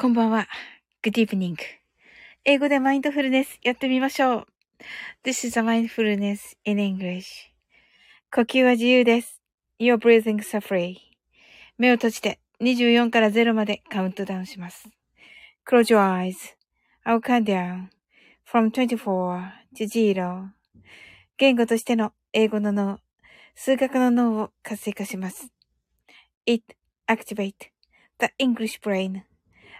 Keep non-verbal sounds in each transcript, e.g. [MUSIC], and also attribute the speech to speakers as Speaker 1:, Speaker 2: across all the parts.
Speaker 1: こんばんは。Good evening. 英語でマインドフルネスやってみましょう。This is a mindfulness in English. 呼吸は自由です。Your breathing is free. 目を閉じて24から0までカウントダウンします。Close your eyes. I'll count down from 24 to 0. 言語としての英語の脳、数学の脳を活性化します。It activate the English brain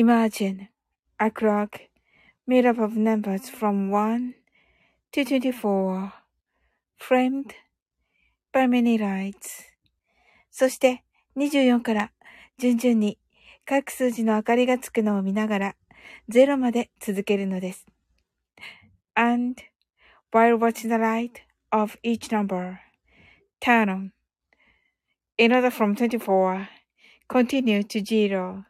Speaker 1: Imagine a clock made up of numbers from 1 to 24, framed by many lights. そして24から順々に各数字の明かりがつくのを見ながら0まで続けるのです。And while watching the light of each number, turn on. In order from 24, continue to 0.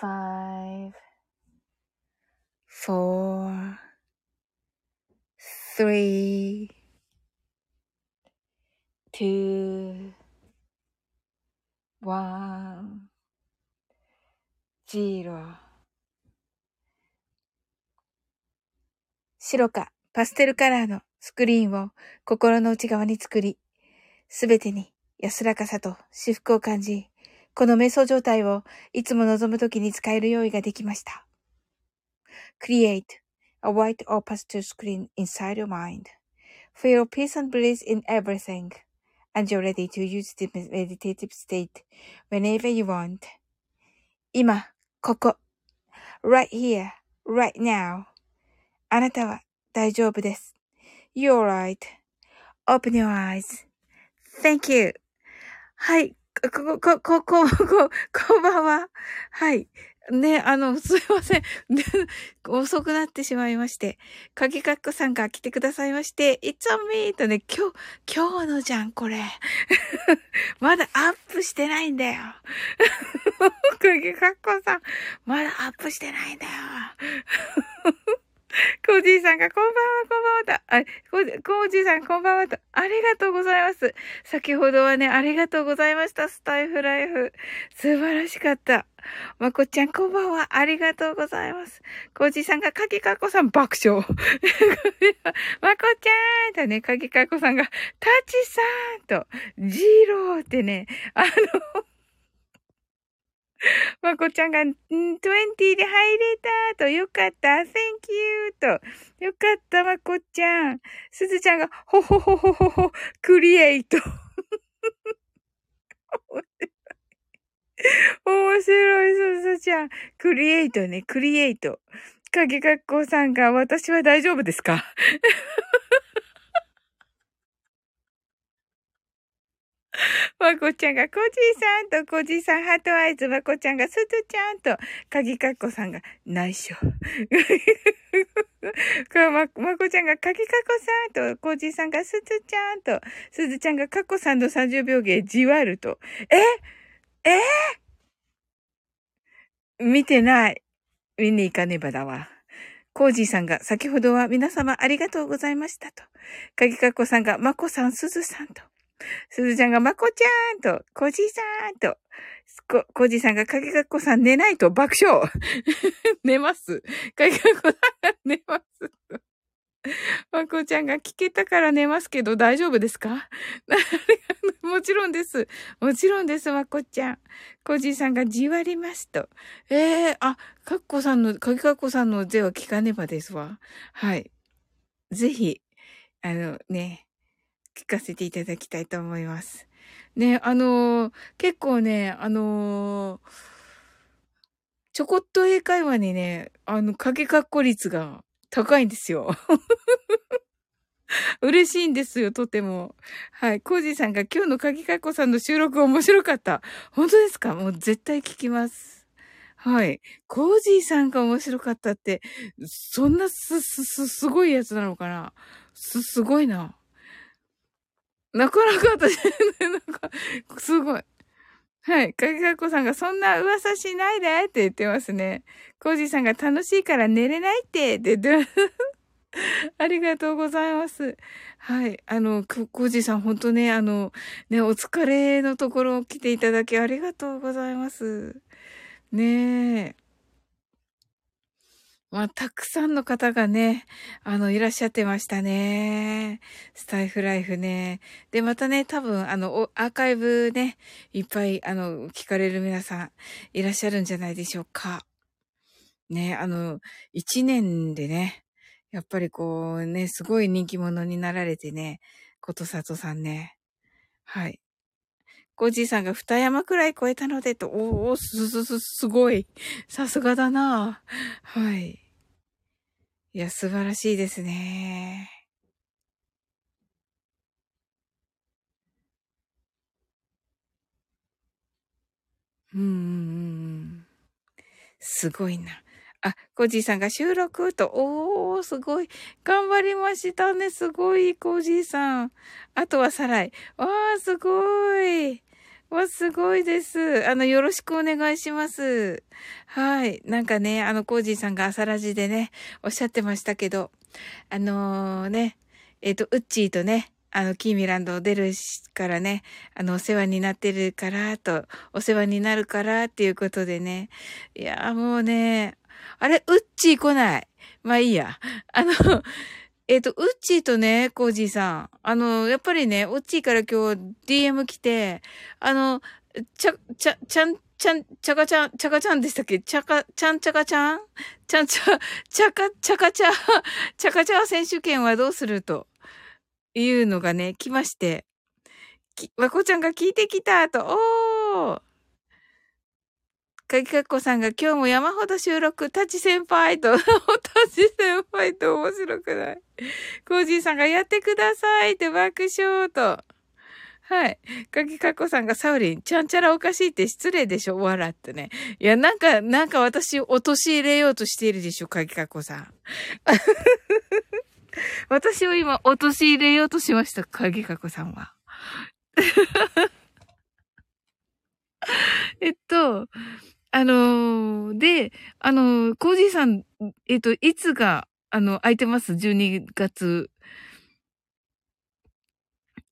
Speaker 1: five, four, three, two, one, zero. 白かパステルカラーのスクリーンを心の内側に作り、すべてに安らかさと至福を感じ、この瞑想状態をいつも望むときに使える用意ができました。Create a white or pastel screen inside your mind. Feel peace and bliss in everything. And you're ready to use the meditative state whenever you want. 今、ここ。right here, right now. あなたは大丈夫です。You're right.Open your eyes. Thank you. はい。こ、こ、こ、こ、こ、こんばんは。はい。ね、あの、[LAUGHS] すいません。[LAUGHS] 遅くなってしまいまして。かぎかっこさんが来てくださいまして、It's on me! とね、今日、今日のじゃん、これ。[LAUGHS] まだアップしてないんだよ。かぎかっこさん、まだアップしてないんだよ。コージーさんがこんばんは、こんばんはと。あ、コージーさんこんばんはと。ありがとうございます。先ほどはね、ありがとうございました。スタイフライフ。素晴らしかった。まこちゃんこんばんは。ありがとうございます。コージーさんが、かきかこさん爆笑。[LAUGHS] まこちゃんとね、かきかこさんが、タチさんと、ジーローってね、あの、[LAUGHS] まこちゃんが、ん、20で入れたと、よかった、Thank you と、よかった、まこちゃん。すずちゃんが、ほほほほほほ、クリエイト。[LAUGHS] 面白い、すずちゃん。クリエイトね、クリエイト。影学校さんが、私は大丈夫ですか？[LAUGHS] まこちゃんが、コジーさんと、コジーさん、ハートアイズ、まこちゃんが、すずちゃんと、鍵かっこさんが、内緒。[LAUGHS] ま、まこちゃんが、鍵かっこさんと、コジーさんが、すずちゃんと、すずちゃんが、かっこさんの30秒芸、じわると。え？え？ー、見てない。見に行かねばだわ。コージーさんが、先ほどは皆様ありがとうございましたと。鍵かっこさんが、まこさん、すずさんと。すずちゃんがまこちゃんと、こじさんと、こ、こじさんがかけかっこさん寝ないと爆笑。[LAUGHS] 寝ます。かけかっこさん寝ます。まこちゃんが聞けたから寝ますけど大丈夫ですか？[LAUGHS] もちろんです。もちろんです、まこちゃん。こじさんがじわりますと。ええー、あ、かっこさんの、かけかっこさんの税は聞かねばですわ。はい。ぜひ、あのね、聞かせていただきたいと思います。ね、あのー、結構ね、あのー、ちょこっと英会話にね、あの、かけかっこ率が高いんですよ。[LAUGHS] 嬉しいんですよ、とても。はい。コージーさんが今日のかぎかっこさんの収録面白かった。本当ですか？もう絶対聞きます。はい。コージーさんが面白かったって、そんなす、す、す、すごいやつなのかな？す、すごいな。なかなか私、[LAUGHS] なんか、すごい。はい。かぎかこさんが、そんな噂しないでって言ってますね。コージーさんが楽しいから寝れないってって言って。[LAUGHS] ありがとうございます。はい。あの、コージーさん、本当ね、あの、ね、お疲れのところ来ていただきありがとうございます。ねえ。まあ、たくさんの方がね、あの、いらっしゃってましたね。スタイフライフね。で、またね、多分、あの、アーカイブね、いっぱい、あの、聞かれる皆さん、いらっしゃるんじゃないでしょうか。ね、あの、一年でね、やっぱりこうね、すごい人気者になられてね、ことさとさんね。はい。コージーさんが二山くらい超えたのでと、おお、す、す、す、すごい。さすがだな。はい。いや、素晴らしいですね。うんうんうん。すごいな。あ、コージーさんが収録と、おー、すごい。頑張りましたね。すごい、コージーさん。あとはさらい。わー、すごい。わ、すごいです。あの、よろしくお願いします。はい。なんかね、あの、コージーさんが朝ラジでね、おっしゃってましたけど、あのー、ね、えっ、ー、と、ウッチーとね、あの、キーミランドを出るからね、あの、お世話になってるから、と、お世話になるから、っていうことでね。いや、もうね、あれ、ウッチー来ない。まあいいや。あの、えっ、ー、と、ウッチーとね、コージーさん。あの、やっぱりね、ウッチーから今日 DM 来て、あの、ちゃ、ちゃ、ちゃん、ちゃん、ちゃかちゃん、ちゃかちゃんでしたっけ？ちゃか、ちゃんちゃかちゃん？ちゃんちゃ、ちゃか、ちゃかちゃ、ちゃかちゃ選手権はどうするというのがね、来まして、き、わこちゃんが聞いてきたと、おー！かぎかっこさんが今日も山ほど収録、タチ先輩と、[LAUGHS] タチ先輩と面白くない。コージーさんがやってくださいって爆笑と。はい。かぎかっこさんがサウリン、ちゃんちゃらおかしいって失礼でしょ？笑ってね。いや、なんか、なんか私、落とし入れようとしているでしょかぎかっこさん。[LAUGHS] 私を今、落とし入れようとしました、かぎかっこさんは。[LAUGHS] えっと、あのー、で、あのー、コージーさん、えっと、いつが、あの、空いてます ?12 月。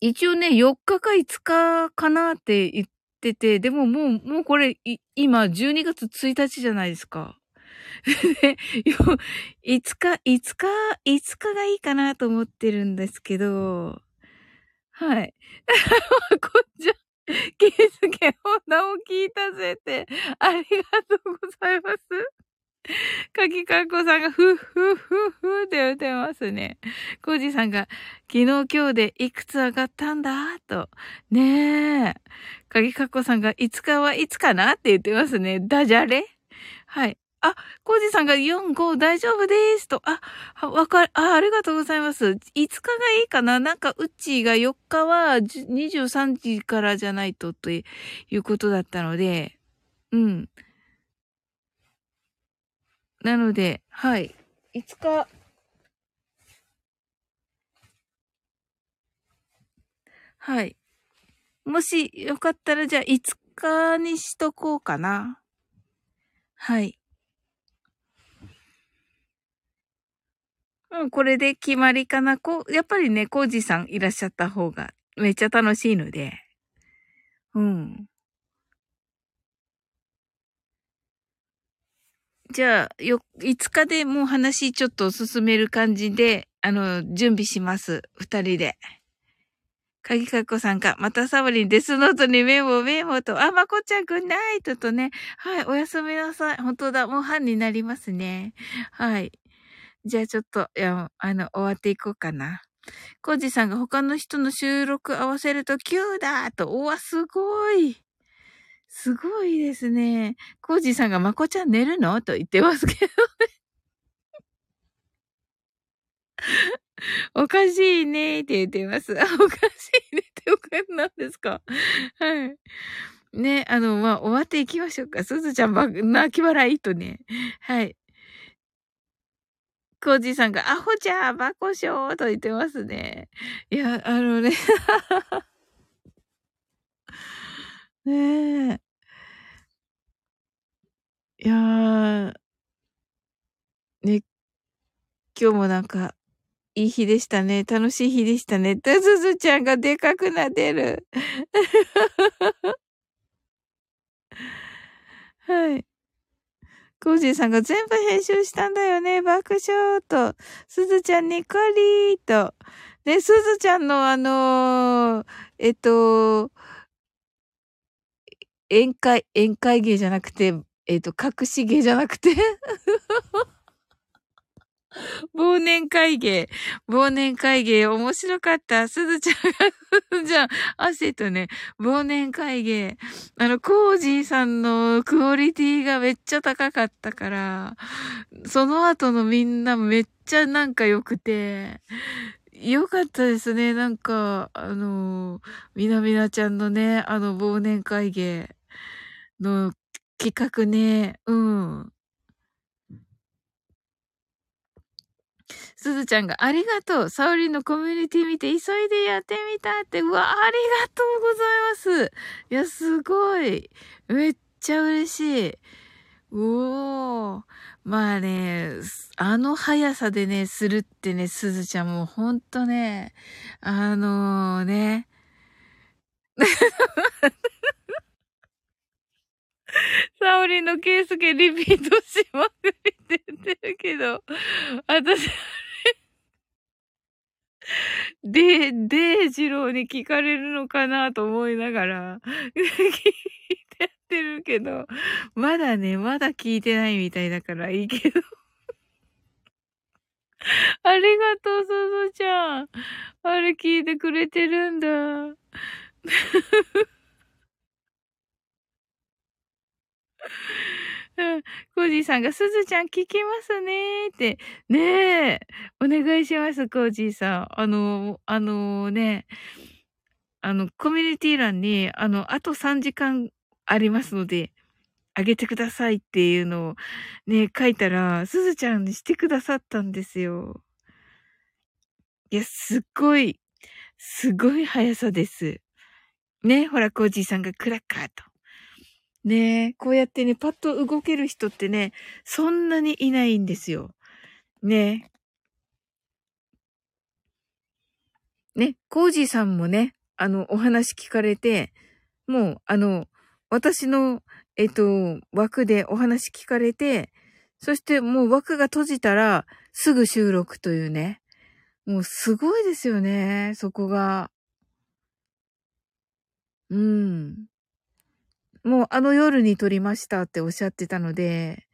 Speaker 1: 一応ね、4日か5日かなって言ってて、でももう、もうこれ、今、12月1日じゃないですか。[LAUGHS] 5日、5日、5日がいいかなと思ってるんですけど、はい。こっちゃ [LAUGHS] ケースケホンダを聞いたぜって、ありがとうございます。かきかっこさんがふっふっふっふって言ってますね。コージさんが昨日今日でいくつ上がったんだと。ねえ。かきかっこさんがいつかはいつかなって言ってますね。ダジャレはい。あ、コージさんが4、5大丈夫ですと。あ、わかる、あ、ありがとうございます。5日がいいかななんか、うちが4日は23時からじゃないとということだったので、うん。なので、はい。5日、はい。もしよかったら、じゃあ5日にしとこうかな。はい。もうこれで決まりかな。こう、やっぱりね、コージさんいらっしゃった方がめっちゃ楽しいので。うん。じゃあ、よ、5日でもう話ちょっと進める感じで、あの、準備します。二人で。鍵かぎかこさんが、またサボリンデスノートにメモメモと、あ、まこちゃんくんナイトとね、はい、おやすみなさい。本当だ、もう半になりますね。はい。じゃあちょっと、いや、あの、終わっていこうかな。コージさんが他の人の収録合わせると9だと、おわ、すごい。すごいですね。コージさんがまこちゃん寝るの？と言ってますけどね。おかしいねって言ってます。おかしいねっておかなんですか？はい。ね、あの、まあ、終わっていきましょうか。すずちゃんば、泣き笑いとね。はい。コージさんが、アホじゃバコショーと言ってますね。いや、あのね [LAUGHS] ねえ。いやー、ね、今日もなんか、いい日でしたね。楽しい日でしたね。たずずちゃんがでかくなってる。[LAUGHS] はい。コージーさんが全部編集したんだよね。爆笑と。すずちゃんにコリーと。ね、すずちゃんのあのー、えっと、宴会、宴会芸じゃなくて、えっ、と、隠し芸じゃなくて [LAUGHS] 忘年会芸。忘年会芸。面白かった。すずちゃんが、[LAUGHS] じゃあ、汗とね、忘年会芸。あの、コージーさんのクオリティがめっちゃ高かったから、その後のみんなめっちゃなんか良くて、よかったですね。なんか、あの、みなみなちゃんのね、あの忘年会芸の企画ね、うん。すずちゃんがありがとう。サオリンのコミュニティ見て急いでやってみたって。うわ、ありがとうございます。いや、すごい。めっちゃ嬉しい。おー。まあね、あの速さでね、するってね、すずちゃんもうほんとね、あのー、ね。サオリンのケースケリピートしまくりって言ってるけど、私、[LAUGHS] で、デイジローに聞かれるのかなと思いながら、[LAUGHS] 聞いてってるけど、まだね、まだ聞いてないみたいだからいいけど。[LAUGHS] ありがとう、ソゾちゃん。あれ聞いてくれてるんだ。コージーさんが、すずちゃん聞きますねーって。ねえ。お願いします、コージーさん。あの、あのね、あの、コミュニティ欄に、あの、あと3時間ありますので、あげてくださいっていうのをね、書いたら、すずちゃんにしてくださったんですよ。いや、すっごい、すごい速さです。ね、ほら、コージーさんがクラッカーと。ねえ、こうやってね、パッと動ける人ってね、そんなにいないんですよ。ねえね、コージーさんもね、あの、お話聞かれて、もう、あの、私の、えっと、枠でお話聞かれて、そしてもう枠が閉じたら、すぐ収録というね。もうすごいですよね、そこが。うん。もうあの夜に撮りましたっておっしゃってたので、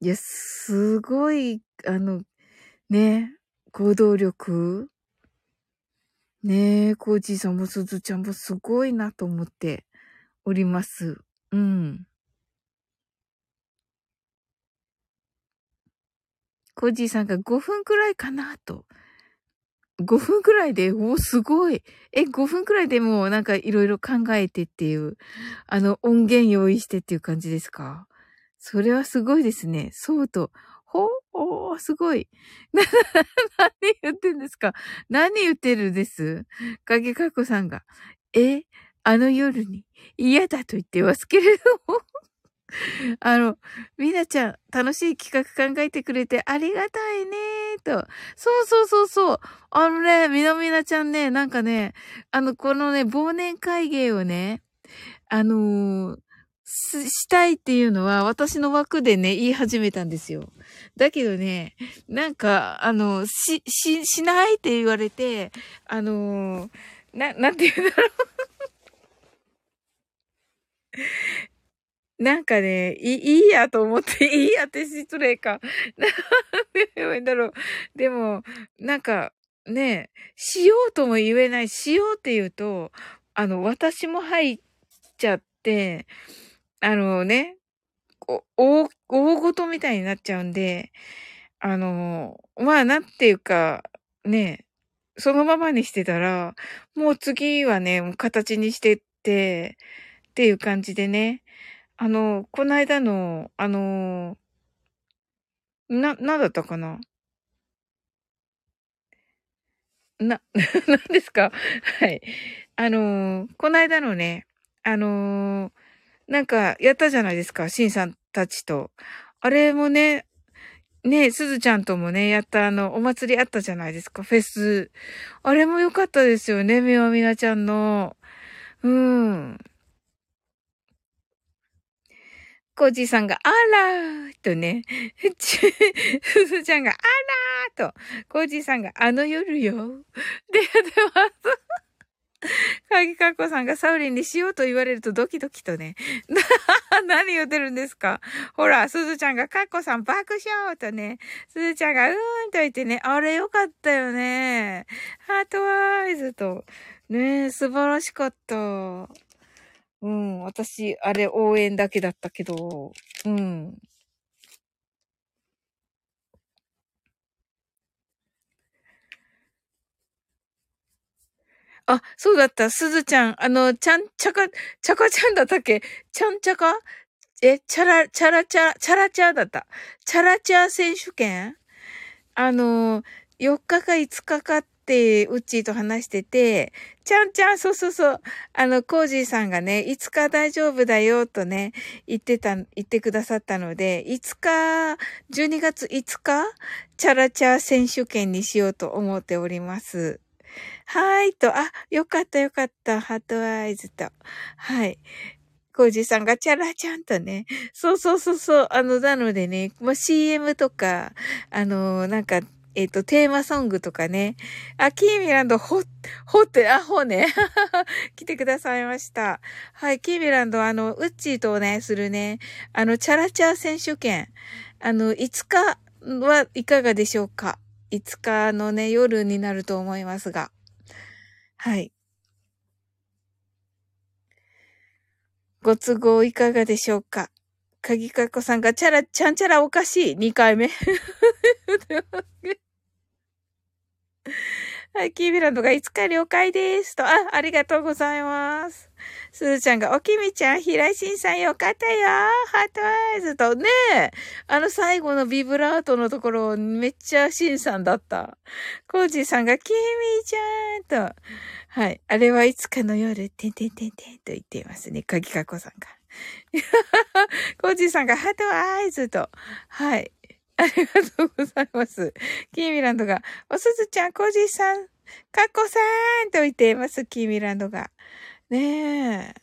Speaker 1: いや、すごい、あの、ね、行動力ねえ、コージーさんもすずちゃんもすごいなと思っております。うん。コージーさんが5分くらいかなと。5分くらいで、お、すごい。え、5分くらいでもうなんかいろいろ考えてっていう、あの音源用意してっていう感じですか？それはすごいですね。そうと。ほおー、すごい。な、[LAUGHS] 何言ってんですか？何言ってるんです？影かこさんが。え、あの夜に嫌だと言ってますけれども [LAUGHS] あの、みなちゃん、楽しい企画考えてくれてありがたいねーと。そうそうそうそう。あのね、みなみなちゃんね、なんかね、あの、このね、忘年会芸をね、あのー、したいっていうのは私の枠でね、言い始めたんですよ。だけどね、なんか、あの、し、し、しないって言われて、あのー、な、なんて言うんだろうなんかね、いい、いやと思って、[LAUGHS] いいやって失礼か。[LAUGHS] なんて言えばいいんだろう。でも、なんか、ね、しようとも言えない、しようって言うと、あの、私も入っちゃって、あのね、大、大ごとみたいになっちゃうんで、あの、まあ、なんていうか、ね、そのままにしてたら、もう次はね、形にしてって、っていう感じでね、あの、この間の、あの、な、なんだったかな？な、[LAUGHS] なんですか？はい。あの、この間のね、あの、なんか、やったじゃないですか、シンさんたちと。あれもね、ねすずちゃんともね、やったあの、お祭りあったじゃないですか、フェス。あれも良かったですよね、みわみなちゃんの。うん。コージーさんが、あらーとね、すずちゃんが、あらーと、コージーさんが、あの夜よ。で、やってます。かぎかっこさんがサウリンにしようと言われるとドキドキとね。何言ってるんですかほら、すずちゃんがかっこさん爆笑とね。すずちゃんがうーんと言ってね。あれよかったよね。ハートワイズと。ね素晴らしかった。うん、私、あれ応援だけだったけど。うん。あ、そうだった。すずちゃん、あの、ちゃん、ちゃか、ちゃかちゃんだったっけ？ちゃんちゃか？え、チャラ、チャラチャ、チャラチャだった。チャラチャ選手権？あの、4日か5日かって、うっちーと話してて、ちゃんちゃん、そうそうそう。あの、コージーさんがね、5日大丈夫だよ、とね、言ってた、言ってくださったので、5日、12月5日、チャラチャ選手権にしようと思っております。はーい、と、あ、よかったよかった、ハートアイズと。はい。コージーさんがチャラちゃんとね。そうそうそうそう。あの、なのでね、まあ、CM とか、あの、なんか、えっ、ー、と、テーマソングとかね。あ、キーミランド、ほ、ほって、あ、ほね。[LAUGHS] 来てくださいました。はい、キーミランド、あの、ウッチーとね、するね、あの、チャラチャー選手権。あの、5日はいかがでしょうか5日のね、夜になると思いますが。はい。ご都合いかがでしょうか鍵かぎかこさんが、チャラ、ちゃんちゃらおかしい。2回目。[LAUGHS] はい、キービランドがいつか了解です。と、あ、ありがとうございます。すずちゃんが、おきみちゃん、平井しんさんよかったよハートアイズと、ねえ、あの最後のビブラートのところ、めっちゃしんさんだった。コージーさんが、きみちゃんと、はい、あれはいつかの夜、てんてんてんてんと言っていますね。かぎかこさんが。[LAUGHS] コージーさんが、ハートアイズと、はい。ありがとうございます。キーミランドが、おすずちゃん、コージーさん、カッコさんと言っています、キーミランドが。ねえ。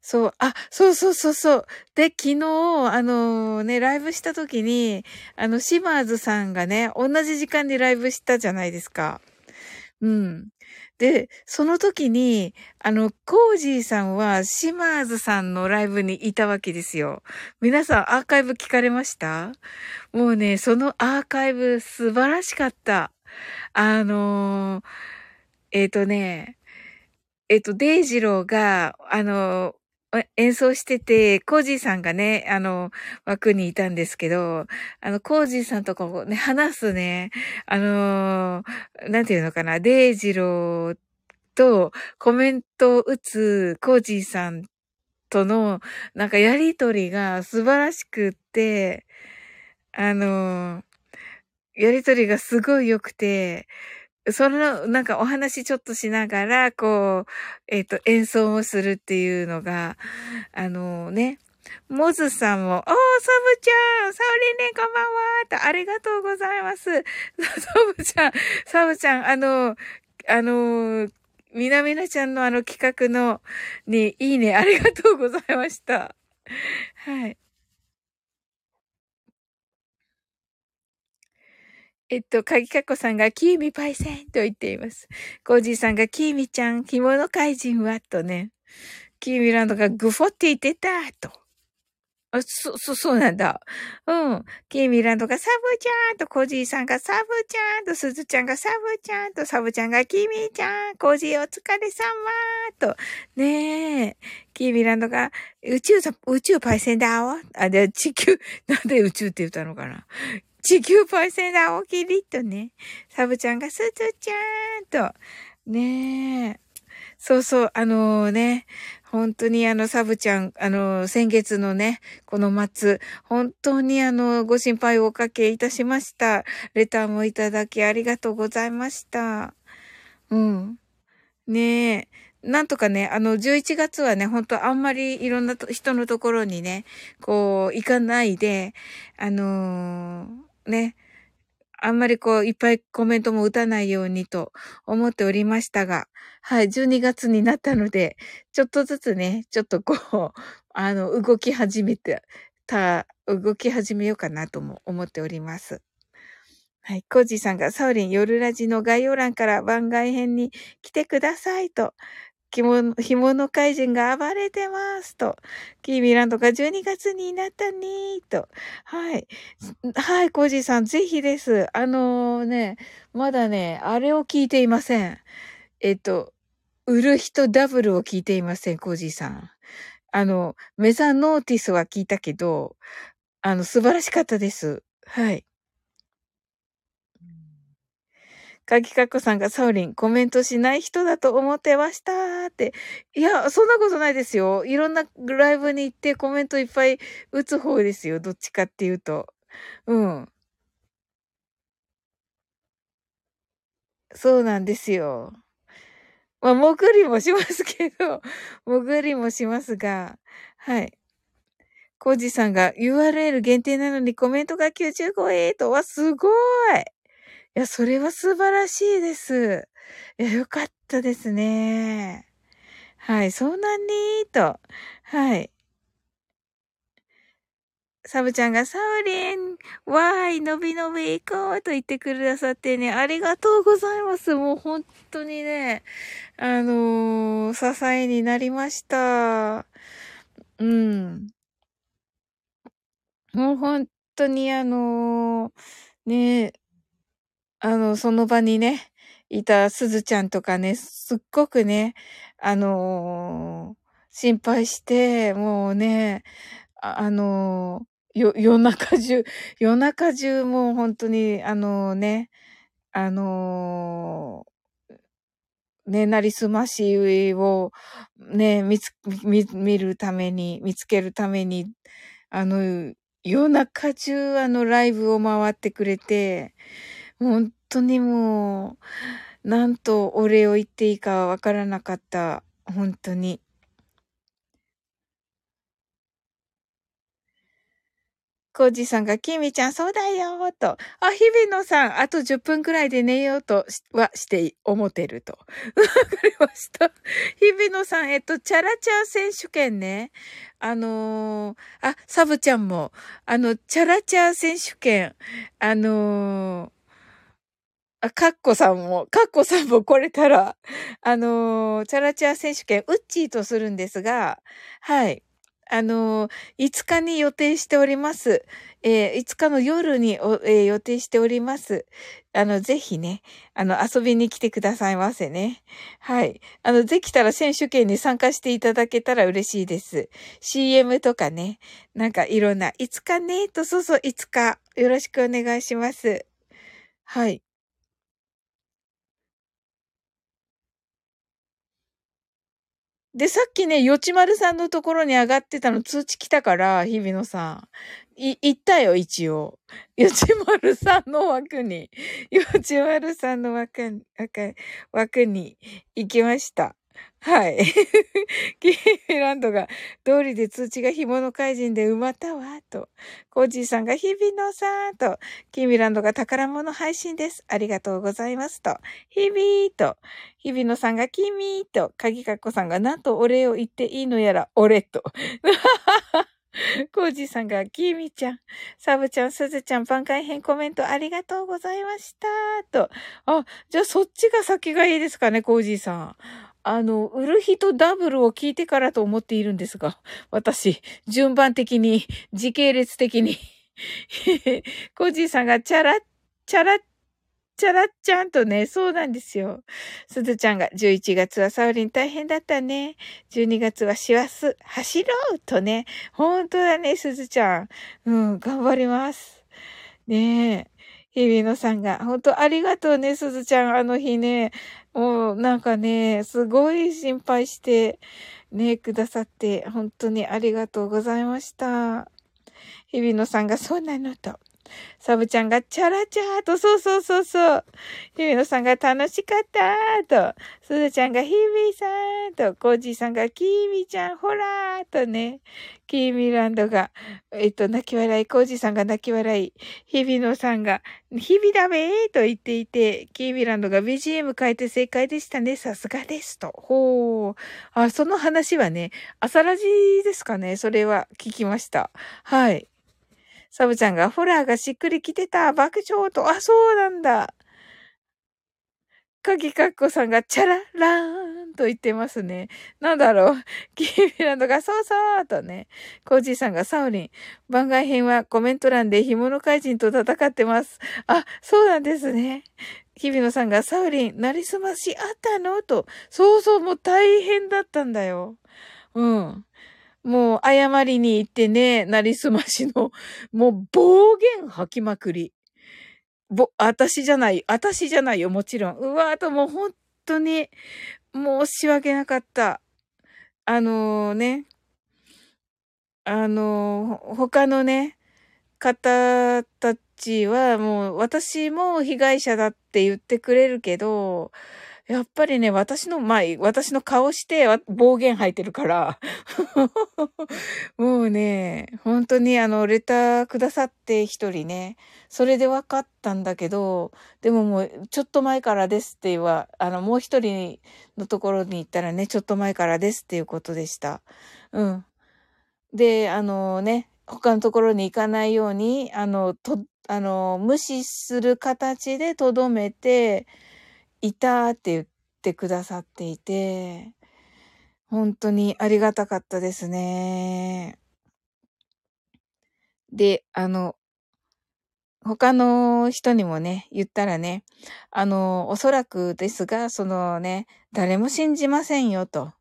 Speaker 1: そう、あ、そうそうそうそう。で、昨日、あのね、ライブした時に、あの、シマーズさんがね、同じ時間にライブしたじゃないですか。うん。で、その時に、あの、コージーさんはシマーズさんのライブにいたわけですよ。皆さんアーカイブ聞かれました？もうね、そのアーカイブ素晴らしかった。あのー、えっ、ー、とね、えっ、ー、と、デイジローが、あの演奏してて、コージーさんがね、あの、枠にいたんですけど、あの、コージーさんとかをね、話すね、あの、なんていうのかな、デイジローとコメントを打つコージーさんとの、なんかやりとりが素晴らしくって、あの、やりとりがすごい良くて、その、なんかお話ちょっとしながら、こう、えっ、ー、と、演奏をするっていうのが、あのね、モズさんも、おー、サブちゃん、サオリンね、こんばんはと、ありがとうございます。[LAUGHS] サブちゃん、サブちゃん、あの、あの、みなみなちゃんのあの企画の、に、いいね、ありがとうございました。はい。えっと、かぎかこさんが、キーミパイセンと言っています。コージーさんが、キーミちゃん、着物怪人は？とね。キーミランドが、グフォって言ってたと。あ、そ、そ、そうなんだ。うん。キーミランドがサブちゃんと、コージーさんがサブちゃんと、スズちゃんがサブちゃんと、サブちゃんがキーミーちゃん、コージーお疲れ様と。ねえ。キーミランドが、宇宙さ、宇宙パイセンだわ。あ、で、地球、[LAUGHS] なんで宇宙って言ったのかな？地球パイセンダー大きりとね、サブちゃんがスズちゃんと、ねえ。そうそう、あのー、ね、本当にあの、サブちゃん、あのー、先月のね、この末、本当にあの、ご心配をおかけいたしました。レターもいただきありがとうございました。うん。ねえ。なんとかね、あの、11月はね、本当あんまりいろんな人のところにね、こう、行かないで、あのーね、あんまりこう、いっぱいコメントも打たないようにと思っておりましたが、はい、12月になったので、ちょっとずつね、ちょっとこう、[LAUGHS] あの、動き始めてた、動き始めようかなとも思っております。はい。コージーさんが、サウリン夜ラジの概要欄から番外編に来てくださいと、着物、干物怪人が暴れてますと。キーミランドが12月になったねーと。はい。はい、コージーさん、ぜひです。あのー、ね、まだね、あれを聞いていません。えっと、売る人ダブルを聞いていません、コージーさん。あの、メザノーティスは聞いたけど、あの、素晴らしかったです。はい。かきかっこさんがサウリン、コメントしない人だと思ってましたって。いや、そんなことないですよ。いろんなライブに行ってコメントいっぱい打つ方ですよ。どっちかっていうと。うん。そうなんですよ。まあ、潜りもしますけど、[LAUGHS] 潜りもしますが、はい。コージさんが URL 限定なのにコメントが95えとはすごいいや、それは素晴らしいです。いや、よかったですね。はい、そうなんにーと。はい。サブちゃんがサウリン、わーい、のびのび行こうと言ってくださってね、ありがとうございます。もう本当にね、あのー、支えになりました。うん。もう本当にあのー、ね、あの、その場にね、いたすずちゃんとかね、すっごくね、あのー、心配して、もうね、あ、あのー、よ、夜中中、夜中中もう本当に、あのね、あの、ね、なりすましを、ね、見つ、見、見るために、見つけるために、あの、夜中中あのライブを回ってくれて、本当にもう、なんとお礼を言っていいかわからなかった。本当に。コージさんが、キミちゃん、そうだよと。あ、日比野さん、あと10分くらいで寝ようとはして思ってると。わかりました。日比野さん、えっと、チャラチャー選手権ね。あのー、あ、サブちゃんも、あの、チャラチャー選手権、あのーあ、カッコさんも、カッコさんも来れたら、[LAUGHS] あのー、チャラチャ選手権、ウッチーとするんですが、はい。あのー、5日に予定しております。えー、5日の夜に、えー、予定しております。あの、ぜひね、あの、遊びに来てくださいませね。はい。あの、できたら選手権に参加していただけたら嬉しいです。CM とかね、なんかいろんな、5日ね、と、そうそう、5日、よろしくお願いします。はい。で、さっきね、よちまるさんのところに上がってたの通知来たから、日比野さん。い、行ったよ、一応。よちまるさんの枠に、よちまるさんの枠に、枠に行きました。はい。[LAUGHS] キーミランドが、通りで通知が紐の怪人で埋まったわ、と。コージーさんが日々のさん、と。キーミランドが宝物配信です。ありがとうございます、と。日々、と。日々のさんがキミーと。鍵かっこさんが、なんとお礼を言っていいのやら、俺、と。[LAUGHS] コージーさんが、キーミちゃん、サブちゃん、スズちゃん、番外編コメントありがとうございました。と。あ、じゃあそっちが先がいいですかね、コージーさん。あの、売る人ダブルを聞いてからと思っているんですが、私、順番的に、時系列的に [LAUGHS] コジーさんがチャラッ、チャラッ、チャラッちゃんとね、そうなんですよ。すずちゃんが、11月はサウリン大変だったね。12月は師走、走ろうとね。本当だね、すずちゃん。うん、頑張ります。ねえ。日比野さんが、本当ありがとうね、すずちゃん。あの日ね、おうなんかね、すごい心配してね、くださって、本当にありがとうございました。日比野さんがそうなのと。サブちゃんがチャラチャーと、そうそうそうそう。日比野さんが楽しかったーと、すずちゃんが日比さんと、コージーさんがキーミちゃんほらーとね、キーミランドが、えっと、泣き笑い、コージーさんが泣き笑い、日比野さんが、日々だべーと言っていて、キーミランドが BGM 変えて正解でしたね。さすがですと。ほー。あ、その話はね、朝ラジですかね。それは聞きました。はい。サブちゃんが、ホラーがしっくりきてた、爆笑と、あ、そうなんだ。かぎかっこさんが、チャララーンと言ってますね。なんだろう。[LAUGHS] キーミランドが、そうそうとね。コージーさんが、サウリン。番外編はコメント欄で干物怪人と戦ってます。あ、そうなんですね。日比野さんが、サウリン、なりすましあったの？と。そうそう、もう大変だったんだよ。うん。もう、謝りに行ってね、なりすましの、[LAUGHS] もう暴言吐きまくり。ぼ、私じゃない、私じゃないよ、もちろん。うわーともう本当に、申し訳なかった。あのー、ね、あのー、他のね、方たちはもう私も被害者だって言ってくれるけど、やっぱりね、私の、まあ、私の顔して暴言吐いてるから [LAUGHS] もうね、本当にあの、レターくださって一人ね、それで分かったんだけど、でももう、ちょっと前からですって言わ、あの、もう一人のところに行ったらね、ちょっと前からですっていうことでした。うん。で、あのね、他のところに行かないように、あの、と、あの、無視する形でとどめて、いたって言ってくださっていて、本当にありがたかったですね。で、あの、他の人にもね、言ったらね、あの、おそらくですが、そのね、誰も信じませんよと。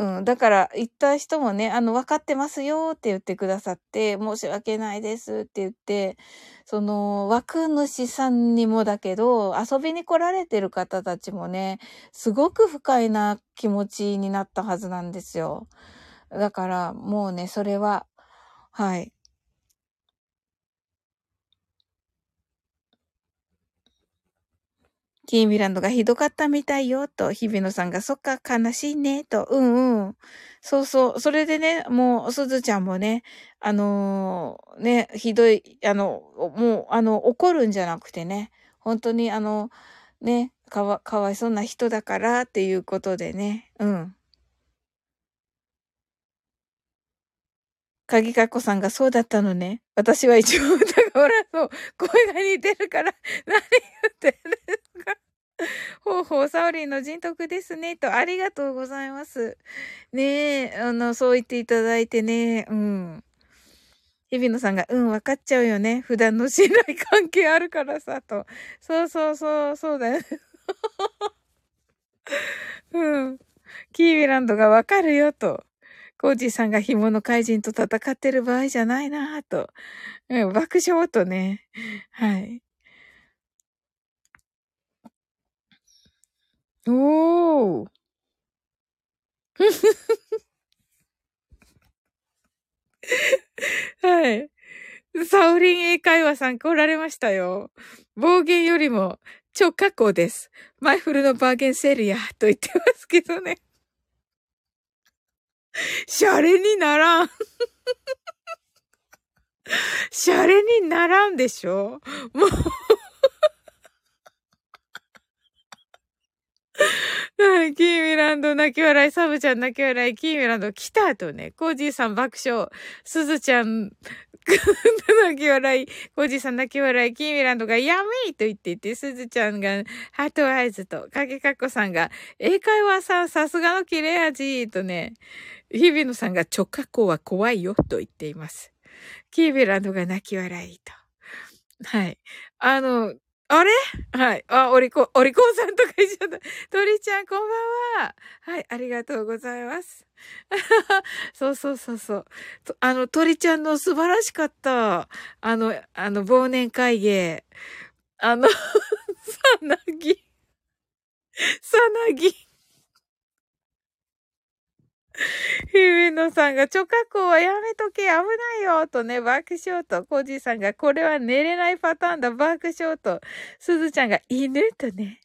Speaker 1: うん。だから、行った人もね、あの、分かってますよって言ってくださって、申し訳ないですって言って、その、枠主さんにもだけど、遊びに来られてる方たちもね、すごく不快な気持ちになったはずなんですよ。だから、もうね、それは、はい。キーミランドがひどかったみたいよ、と、日比野さんが、そっか、悲しいね、と、うんうん。そうそう。それでね、もう、すずちゃんもね、あのー、ね、ひどい、あの、もう、あの、怒るんじゃなくてね、本当に、あの、ね、かわ、かわいそうな人だから、っていうことでね、うん。鍵かっこさんがそうだったのね。私は一応疑ほら、そう、声が似てるから、何言ってる [LAUGHS] ほうほう、サオリンの人徳ですね。と、ありがとうございます。ねえ、あの、そう言っていただいてね、うん。日比野さんが、うん、分かっちゃうよね。普段の信頼関係あるからさ、と。そうそうそう、そうだよね。[LAUGHS] うん。キービランドがわかるよ、と。コージさんが紐の怪人と戦ってる場合じゃないな、と。うん、爆笑とね。はい。おー。[LAUGHS] はい。サオリン英会話さん来られましたよ。暴言よりも超加工です。マイフルのバーゲンセールや、と言ってますけどね。シャレにならん。シャレにならんでしょ？もうキーミランド泣き笑い、サブちゃん泣き笑い、キーミランド来た後ね、コージーさん爆笑、スズちゃん泣き笑い、コージーさん泣き笑い、キーミランドがやめいと言っていて、スズちゃんがハートアイズと、かけかっこさんが、英会話さんさすがの切れ味とね、日比野さんが直角行は怖いよと言っています。キーミランドが泣き笑いと。はい。あの、あれ？はい。あ、おりこ、おりこさんとか言っちゃった。[LAUGHS] 鳥ちゃん、こんばんは。はい、ありがとうございます。[LAUGHS] そうそうそうそう。あの、鳥ちゃんの素晴らしかった、あの、あの、忘年会芸。あの、[LAUGHS] さなぎ。さなぎ。[LAUGHS] ひびのさんが、チョカコはやめとけ、危ないよ、とね、爆笑と、コージーさんが、これは寝れないパターンだ、爆笑と、すずちゃんが、犬とね、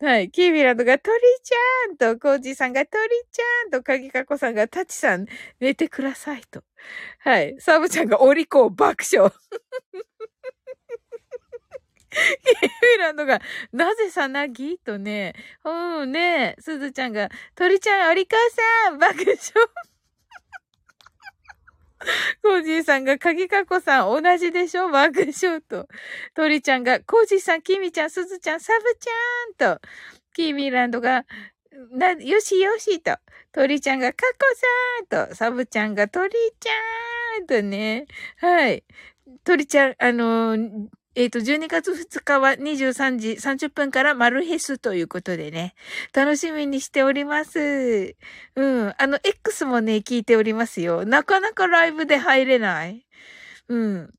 Speaker 1: はい。キービランドが鳥ちゃんと、コージーさんが鳥ちゃんと、カギカコさんがタチさん寝てくださいと。はい。サブちゃんがお利口爆笑。キーミランドが、なぜさなぎ？とね、うんね、すずちゃんが、鳥ちゃん、おりかさん、爆笑。[LAUGHS] コージーさんが、かぎかこさん、同じでしょ？爆笑と。鳥ちゃんが、コージーさん、キミちゃん、すずちゃん、サブちゃんと。キーミランドが、な、よしよしと。鳥ちゃんが、かこさんと。サブちゃんが、鳥ちゃんとね。はい。鳥ちゃん、あのー、えっ、ー、と、12月2日は23時30分からマルヘスということでね、楽しみにしております。うん。あの、X もね、聞いておりますよ。なかなかライブで入れない。うん。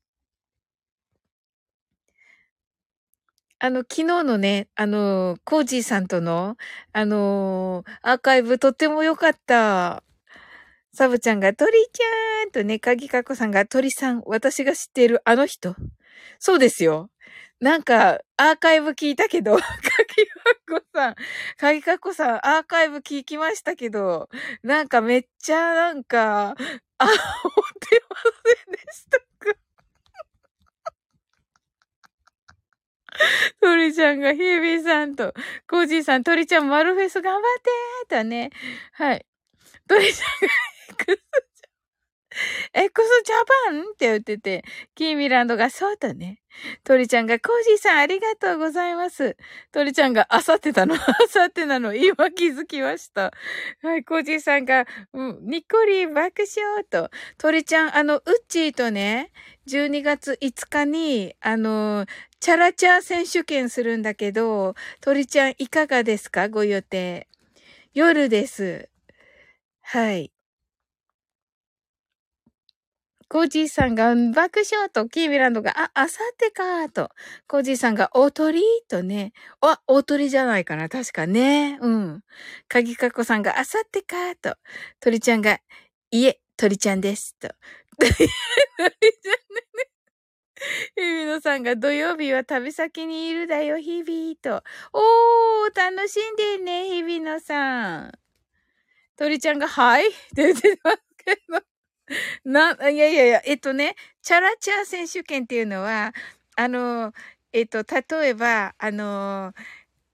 Speaker 1: あの、昨日のね、あの、コージーさんとの、あのアーカイブとっても良かった。サブちゃんが鳥ちゃんとね、かぎかこさんが鳥さん、私が知っているあの人。そうですよ。なんか、アーカイブ聞いたけど、[LAUGHS] かぎかっこさん、かぎかっこさん、アーカイブ聞きましたけど、なんかめっちゃなんか、あ、思ってませんでしたか？[LAUGHS] 鳥ちゃんがヒービさんと、コージーさん、鳥ちゃん、マルフェス頑張ってーとね。はい。鳥ちゃんが、エクスジャパン？って言ってて、キーミランドがそうだね。鳥ちゃんが、コージーさんありがとうございます。鳥ちゃんが、あさってたの？[LAUGHS] あさってなの？今気づきました。はい、コージーさんが、うん、ニッコリ爆笑と。鳥ちゃん、あの、ウッチーとね、12月5日に、あの、チャラチャー選手権するんだけど、鳥ちゃんいかがですか？ご予定。夜です。はい。コージーさんが爆笑と、キーミランドが、あ、あさってかと、コージーさんが、大鳥とね、あ、大鳥じゃないかな、確かね。うん。かぎかこさんが、あさってかと、鳥ちゃんが、いえ、鳥ちゃんです。と。鳥ちゃんね。日比野さんが土曜日は旅先にいるだよ、日々と。おー、楽しんでね、日比野さん。鳥ちゃんが、はいって言ってますけど。[LAUGHS] な、いやいやいや、えっとね、チャラチャー選手権っていうのは、あの、えっと、例えば、あの、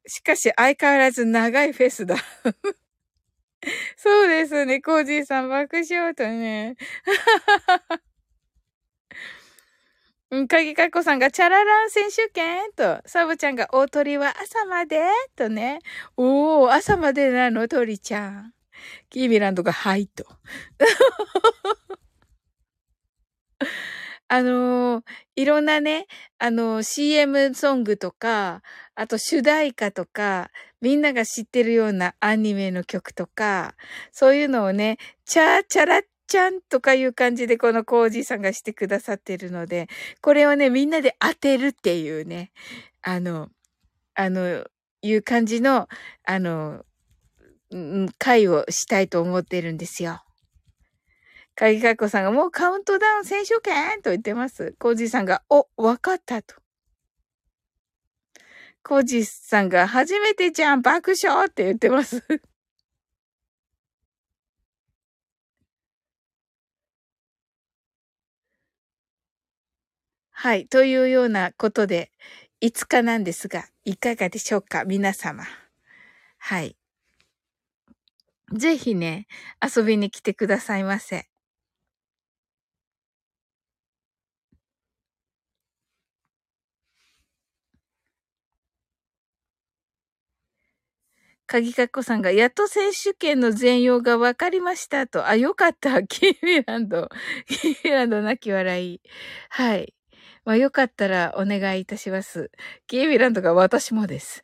Speaker 1: しかし相変わらず長いフェスだ。[LAUGHS] そうですね、コージーさん爆笑とね。[LAUGHS] うん、かぎかっこさんがチャララン選手権？と、サボちゃんが大鳥は朝まで？とね。おー、朝までなの、鳥ちゃん。キービランドがはいと。[LAUGHS] あのー、いろんなね、あのー、CM ソングとか、あと主題歌とか、みんなが知ってるようなアニメの曲とか、そういうのをね、チャーチャラッちゃんとかいう感じでこのコージーさんがしてくださってるので、これをね、みんなで当てるっていうね、あの、あの、いう感じの、あの、会をしたいと思ってるんですよ。かぎかっこさんがもうカウントダウン選手権？と言ってます。コージーさんが、お、わかったと。コージーさんが初めてじゃん爆笑って言ってます。[LAUGHS] はい。というようなことで、5日なんですが、いかがでしょうか皆様。はい。ぜひね、遊びに来てくださいませ。かぎかっこさんが、やっと選手権の全容が分かりましたと。あ、よかった。[LAUGHS] キーミランド。キーミランド泣き笑い。はい。まあ、よかったらお願いいたします。キーミランドが私もです。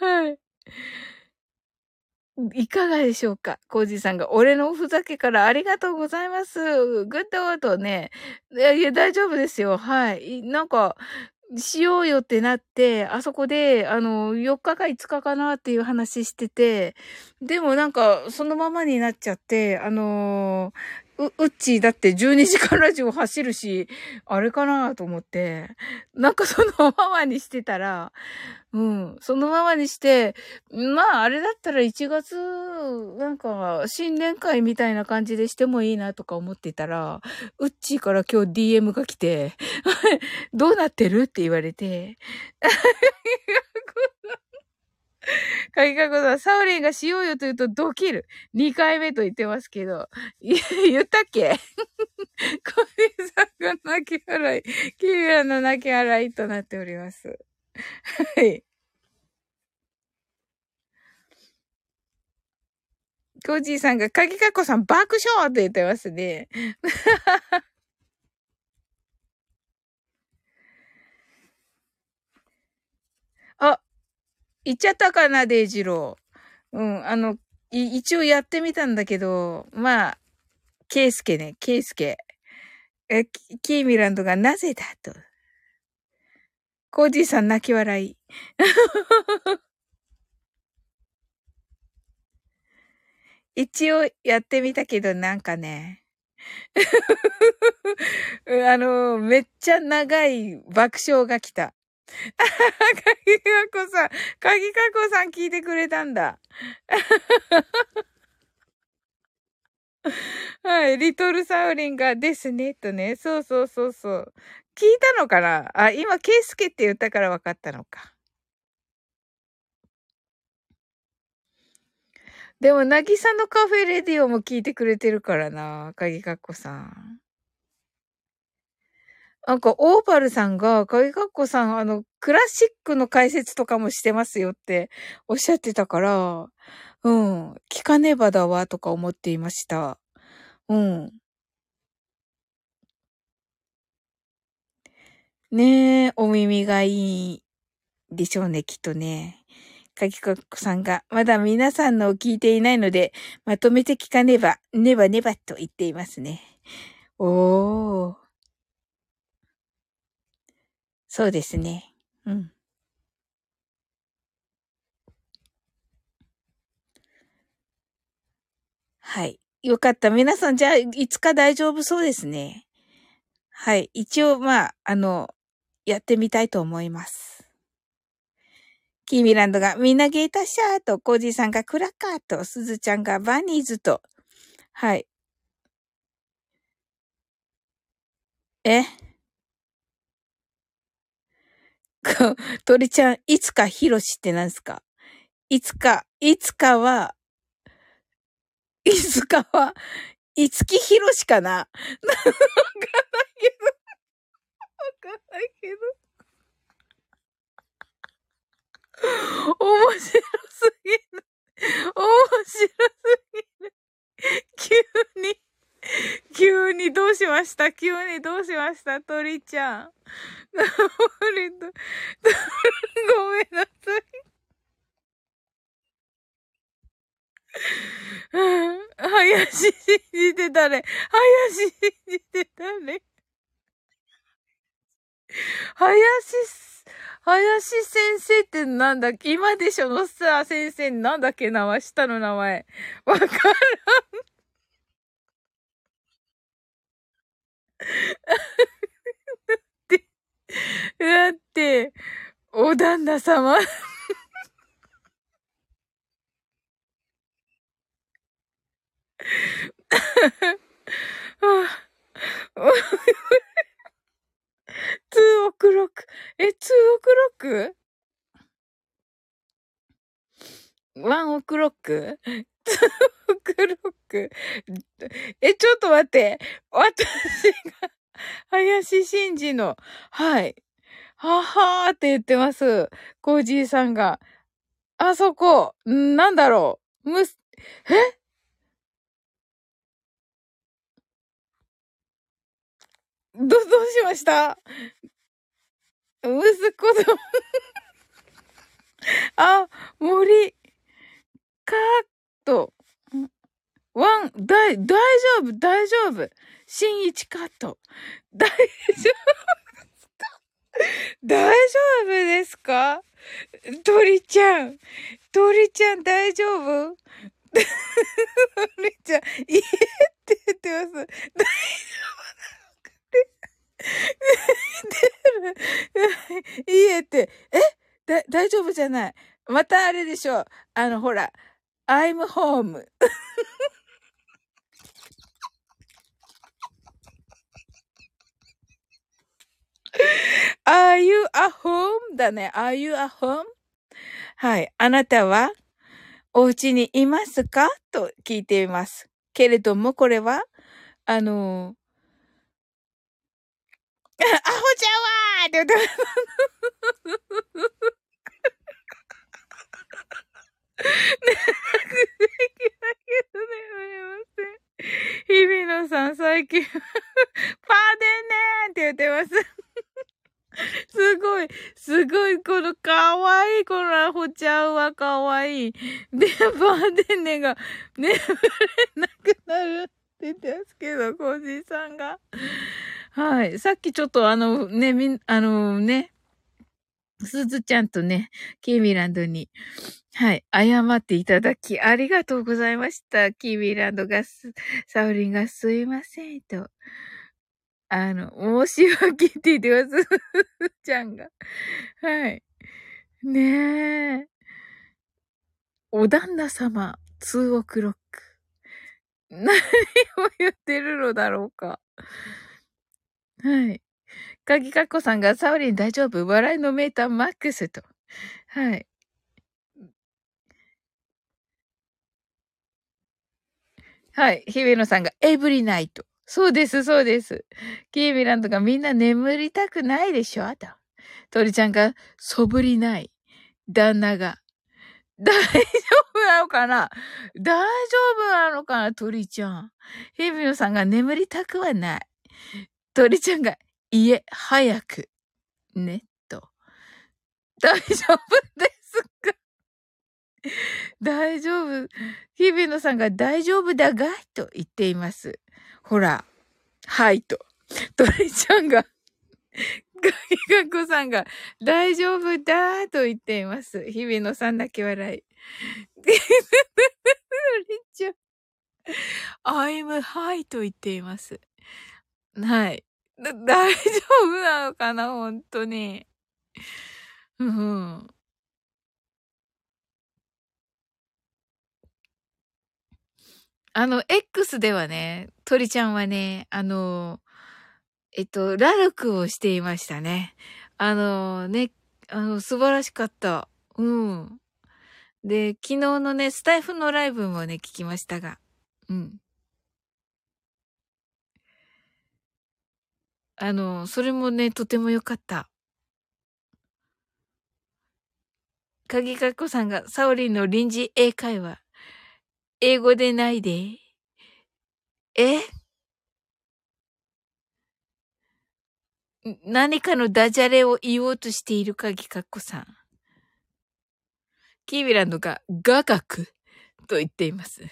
Speaker 1: はい。いかがでしょうかコージーさんが、俺のおふざけからありがとうございます。グッドとね。いや、いや、大丈夫ですよ。はい。なんか、しようよってなって、あそこで、あの、4日か5日かなっていう話してて、でもなんか、そのままになっちゃって、あのう、うっちーだって12時間ラジオ走るし、あれかなと思って、なんかそのままにしてたら、うん。そのままにして、まあ、あれだったら1月、なんか、新年会みたいな感じでしてもいいなとか思ってたら、うっちーから今日 DM が来て、[LAUGHS] どうなってる？って言われて、[LAUGHS] かぎかこさん、サウリンがしようよと言うとドキる。2回目と言ってますけど。[LAUGHS] 言ったっけ？[LAUGHS] コニさんが泣き笑い。キーラの泣き笑いとなっております。はい。コージーさんが、かぎかこさん爆笑って言ってますね。言っちゃったかな、デイジロー。うん、あの、一応やってみたんだけど、まあ、ケイスケね、ケイスケ。え、キーミランドがなぜだと。コージーさん泣き笑い。[LAUGHS] 一応やってみたけどなんかね。[LAUGHS] あの、めっちゃ長い爆笑が来た。かぎかこさん、かぎかこさん聞いてくれたんだ。[LAUGHS] はい、リトルサウリンがですね、とね。そうそうそうそう。聞いたのかな？あ、今、ケイスケって言ったから分かったのか。でも、なぎさのカフェレディオも聞いてくれてるからな、かぎかっこさん。なんか、オーパルさんが、かぎかっこさん、あの、クラシックの解説とかもしてますよっておっしゃってたから、うん、聞かねばだわ、とか思っていました。うん。ねえ、お耳がいいでしょうね、きっとね。かきここさんが、まだ皆さんのを聞いていないので、まとめて聞かねば、ねばねばと言っていますね。おー。そうですね。うん。はい。よかった。皆さん、じゃあ、いつか大丈夫そうですね。はい。一応、まあ、あの、やってみたいと思います。キーミランドがみんなゲータシャーと、コージーさんがクラッカーと、スズちゃんがバニーズと、はい。え？鳥ちゃん、いつかヒロシって何すか？いつか、いつかは、いつかは、いつきひろしかな？わかんないけど。わかんないけど。面白すぎる。面白すぎる。急に、[LAUGHS] 急にどうしました？急にどうしました？鳥ちゃん。[LAUGHS] ごめんなさい。[LAUGHS] 林信じてたね。林信じてたね。林林先生ってなんだっけ？今でしょ？のさ、先生なんだっけ？名前下の名前。わからん。だって、だって、お旦那様。ツーオクロック。え、ツーオクロックワンオクロック [LAUGHS] クロックえ、ちょっと待って。私が、林真二の、はい。ははーって言ってます。コージーさんが。あそこ、なんだろう。むす、え？ど、どうしました？息子とあ、森、カット。ワン、大、大丈夫、大丈夫。新一カット。大丈夫ですか？大丈夫ですか？鳥ちゃん。鳥ちゃん大丈夫？鳥ちゃん、いえって言ってます。大丈夫いいえって、えだ、大丈夫じゃない。またあれでしょう。あの、ほら、I'm home. Are you a home? だね。Are you a home? はい。あなたはお家にいますか？と聞いています。けれども、これは、あの、[LAUGHS] アホちゃんはって言ってます。日比野さん最近パーデンねーって言ってます。[LAUGHS] すごい、すごい、このかわいい、このアホちゃんはかわいい。で、パーデンネが眠れなくなるって言ってますけど、コージーさんが。はい。さっきちょっとあの、ね、みん、あのね、すずちゃんとね、キーミランドに、はい、謝っていただき、ありがとうございました。キーミランドがす、サウリンがすいません、と。あの、申し訳って言ってます。すずちゃんが。はい。ねえ。お旦那様、2オクロック。何を言ってるのだろうか。はい。かぎかっこさんが、サウリン大丈夫笑いのメーターマックスと。はい。はい。日比野さんが、エブリナイト。そうです、そうです。キーミランドがみんな眠りたくないでしょ？と。鳥ちゃんが、そぶりない。旦那が。大丈夫なのかな大丈夫なのかな？鳥ちゃん。日比野さんが眠りたくはない。鳥ちゃんが、いえ、早く。ね、と。大丈夫ですか？大丈夫。日比野さんが大丈夫だがいと言っています。ほら、はいと。鳥ちゃんが、ガキガコさんが大丈夫だと言っています。日比野さんだけ笑い。[LAUGHS] 鳥ちゃん、I'm high と言っています。はい。だ、[LAUGHS] 大丈夫なのかな本当に。うん。あの、X ではね、鳥ちゃんはね、あの、えっと、ラルクをしていましたね。あの、ね、あの、素晴らしかった。うん。で、昨日のね、スタイフのライブもね、聞きましたが。うん。あの、それもね、とても良かった。鍵かっこさんが、サオリンの臨時英会話。英語でないで。え？何かのダジャレを言おうとしている鍵かっこさん。キービランドが、雅楽と言っています。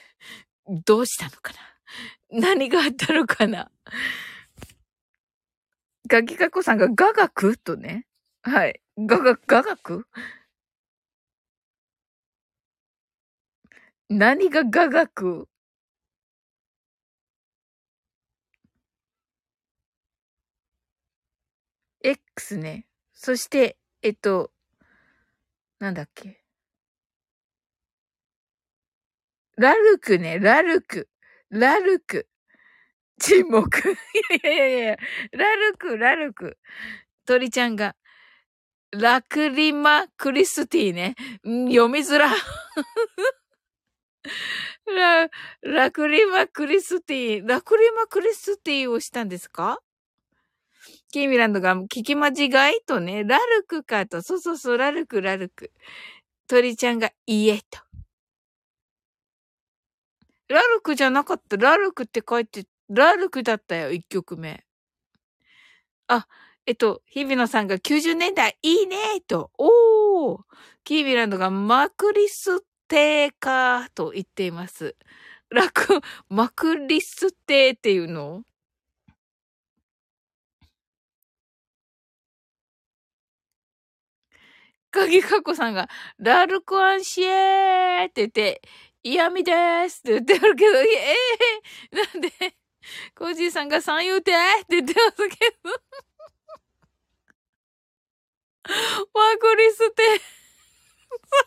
Speaker 1: どうしたのかな？何があったのかな？ガキカコさんが雅楽とね。はい。ガガ、雅楽何が雅楽 ?X ね。そして、えっと、なんだっけ？ラルクね、ラルク。ラルク。沈黙。[LAUGHS] いやいやいやいや、ラルク、ラルク。鳥ちゃんが、ラクリマクリスティね。読みづら。[LAUGHS] ラ、ラクリマクリスティ、ラクリマクリスティをしたんですか？キーミランドが聞き間違い？とね、ラルクかと、そうそうそう、ラルク、ラルク。鳥ちゃんが、いえと。ラルクじゃなかった。ラルクって書いて、ラルクだったよ、一曲目。あ、えっと、日比野さんが90年代いいねと。おーキービランドがマクリステーカーと言っています。楽、マクリステーっていうの？鍵かこさんが、ラルクアンシエーって言って、嫌味でーすって言ってるけど、ええー、なんで、コージーさんが三遊亭って言ってますけど。マクリステ、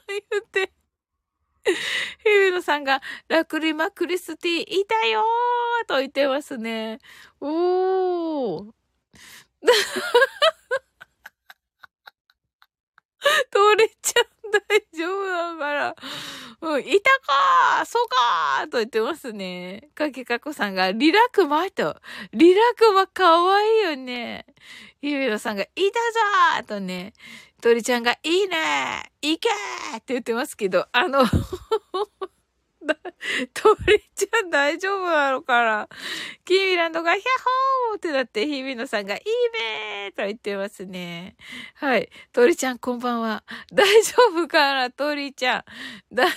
Speaker 1: 三遊亭。ヒビノさんが、ラクリマクリスティいたよーと言ってますね。おー。[LAUGHS] トレちゃん大丈夫だから。うん、いたかーそうかーと言ってますね。かけかこさんが、リラクマと。リラクマかわいいよね。ゆめろさんが、いたぞーとね。鳥ちゃんが、いいねーいけーって言ってますけど、あの [LAUGHS] 鳥ちゃん大丈夫なのかな？キーミランドがヒャホーってなって、日比野さんがいいねーと言ってますね。はい。鳥ちゃんこんばんは。大丈夫かな？鳥ちゃん。大、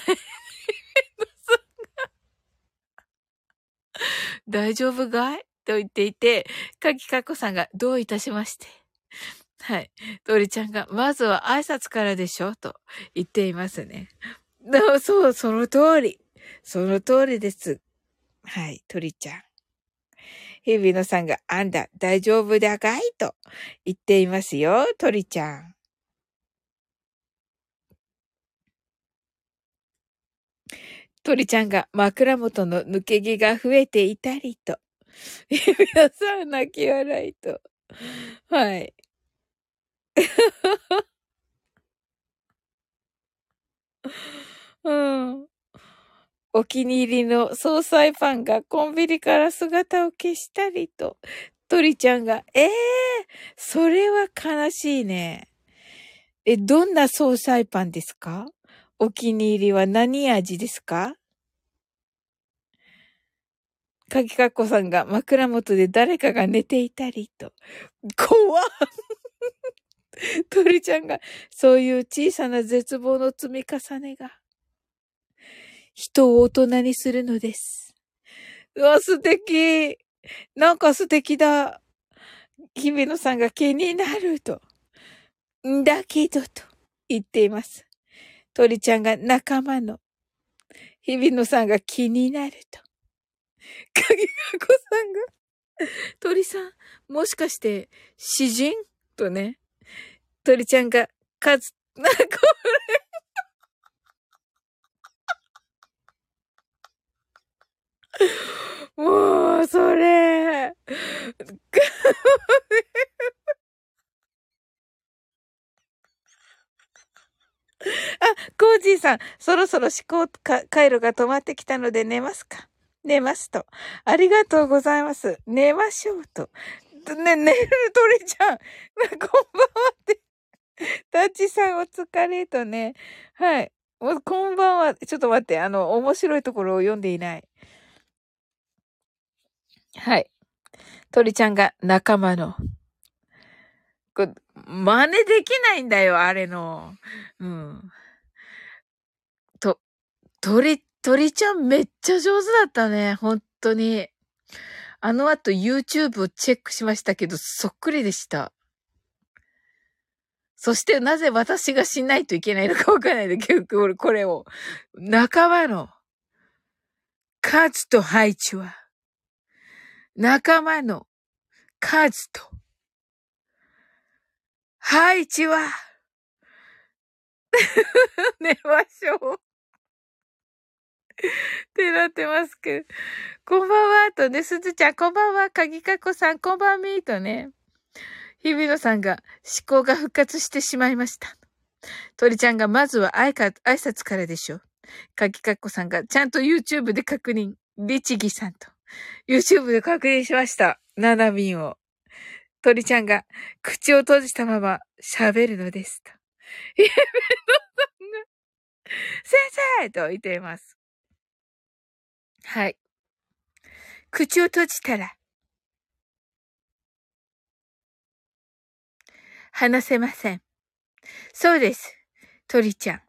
Speaker 1: 大丈夫かい？と言っていて、かきかこさんがどういたしまして。はい。鳥ちゃんが、まずは挨拶からでしょ？と言っていますね。そう、その通り。その通りです。はい、鳥ちゃん。日比野さんが、あんだ、大丈夫だかい？と言っていますよ、鳥ちゃん。鳥ちゃんが枕元の抜け毛が増えていたりと。日比野さん泣き笑いと。はい。[LAUGHS] うん。お気に入りの総裁パンがコンビニから姿を消したりと、鳥ちゃんが、ええー、それは悲しいね。え、どんな総裁パンですか？お気に入りは何味ですか？かきかっこさんが枕元で誰かが寝ていたりと。怖っ。鳥ちゃんが、そういう小さな絶望の積み重ねが、人を大人にするのです。うわ、素敵なんか素敵だ姫野さんが気になると。んだけどと言っています。鳥ちゃんが仲間の。日比野さんが気になると。鍵かこさんが、鳥さん、もしかして、詩人？とね。鳥ちゃんが、かず、な、これ、[LAUGHS] もう、それ。[LAUGHS] あ、コージーさん、そろそろ思考回路が止まってきたので寝ますか？寝ますと。ありがとうございます。寝ましょうと。ね、寝る鳥ちゃん。こんばんはって。タッチさんお疲れとね。はい。こんばんは。ちょっと待って。あの、面白いところを読んでいない。はい。鳥ちゃんが仲間の。こ真似できないんだよ、あれの。うん。と、鳥、鳥ちゃんめっちゃ上手だったね。本当に。あの後 YouTube をチェックしましたけど、そっくりでした。そしてなぜ私がしないといけないのかわからないで、結局俺これを。仲間の数と配置は、仲間の数と配置は、[LAUGHS] 寝ましょう。ってなってますけど。こんばんは、とね、すずちゃん、こんばんは、かぎかこさん、こんばんみーとね。日比野さんが思考が復活してしまいました。鳥ちゃんがまずは挨拶からでしょう。かぎかっこさんがちゃんと YouTube で確認。律儀さんと。YouTube で確認しました。ナナミンを。鳥ちゃんが口を閉じたまま喋るのです。と。日比野さんが先生と言っています。はい。口を閉じたら、話せません。そうです。鳥ちゃん。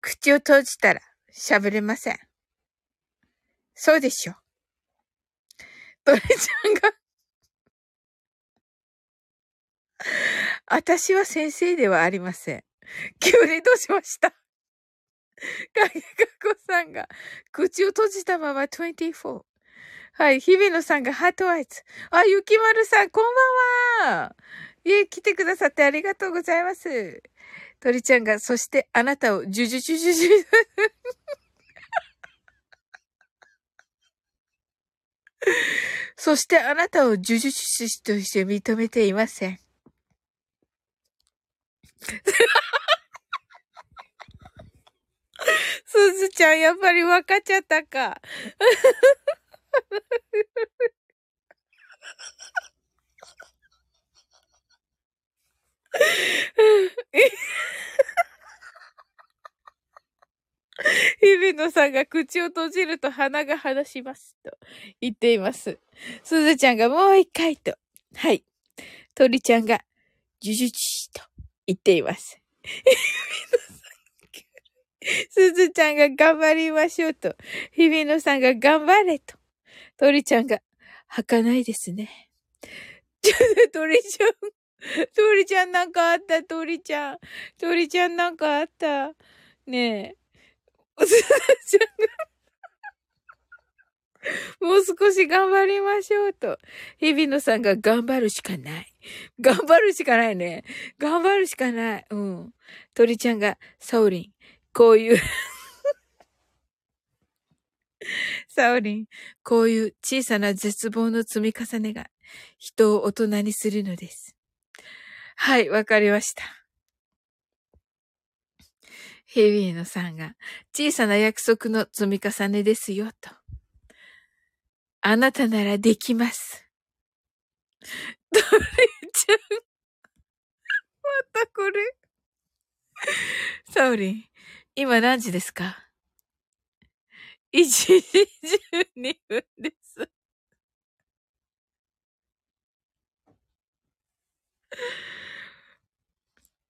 Speaker 1: 口を閉じたら喋れません。そうでしょう。鳥ちゃんが私は先生ではありません。急にどうしました？影かこさんが、口を閉じたまま24。はい。日比野さんがハートアイズ。あ、ゆきまるさん、こんばんは。いえ、来てくださってありがとうございます。鳥ちゃんが、そしてあなたを、ジュジュジュジュジュ。[LAUGHS] そしてあなたを呪術師として認めていません。[LAUGHS] すずちゃん、やっぱり分かっちゃったか。日比野さんが口を閉じると鼻が離します。と言っています。すずちゃんがもう一回と。はい。鳥ちゃんが、ジュジュチと言っています。すずちゃんが頑張りましょうと。日比野さんが頑張れと。鳥ちゃんが、吐かないですね。ちょっと鳥ちゃん、鳥ちゃんなんかあった？鳥ちゃん。鳥ちゃんなんかあった？ねえ。おすずちゃんがもう少し頑張りましょうと。日比野さんが頑張るしかない。頑張るしかないね。頑張るしかない。うん。鳥ちゃんが、サオリン、こういう [LAUGHS] サオリン、こういう小さな絶望の積み重ねが人を大人にするのです。はい、わかりました。ヘビーノさんが小さな約束の積み重ねですよ、と。あなたならできます。ドレちゃん。またこれ。サオリン、今何時ですか ?1 時12分です。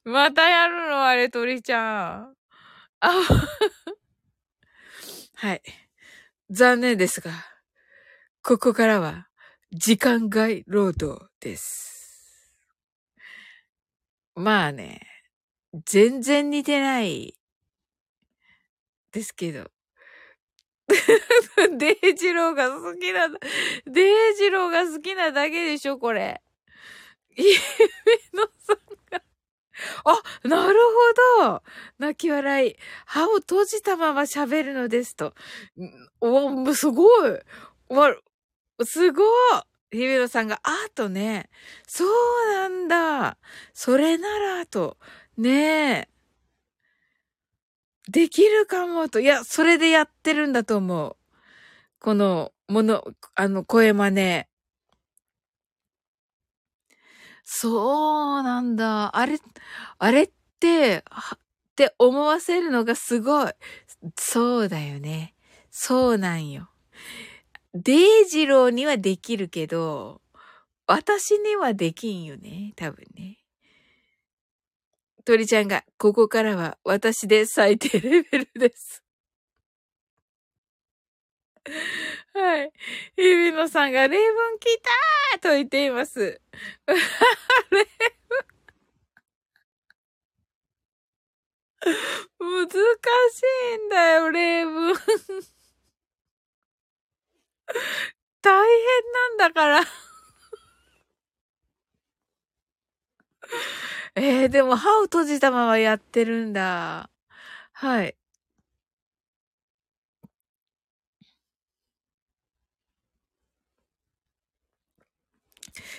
Speaker 1: またやるの？あれ、鳥ちゃん。[LAUGHS] はい。残念ですが、ここからは時間外労働です。まあね、全然似てないですけど。[LAUGHS] デイジローが好きな、デイジローが好きなだけでしょ、これ。イエメノさ。あ、なるほど。泣き笑い。歯を閉じたまま喋るのですと。お、すごい。わ、すごい。日比野さんが、あとね、そうなんだ。それなら、と。ねえ。できるかもと。いや、それでやってるんだと思う。この、もの、あの、声真似。そうなんだ。あれ、あれって、って思わせるのがすごい。そうだよね。そうなんよ。デイジローにはできるけど、私にはできんよね。多分ね。鳥ちゃんが、ここからは私で最低レベルです。[LAUGHS] はい。日比野さんが、例文来たーと言っています。例 [LAUGHS] 文難しいんだよ、例文。[LAUGHS] 大変なんだからえー、でも歯を閉じたままやってるんだ。はい。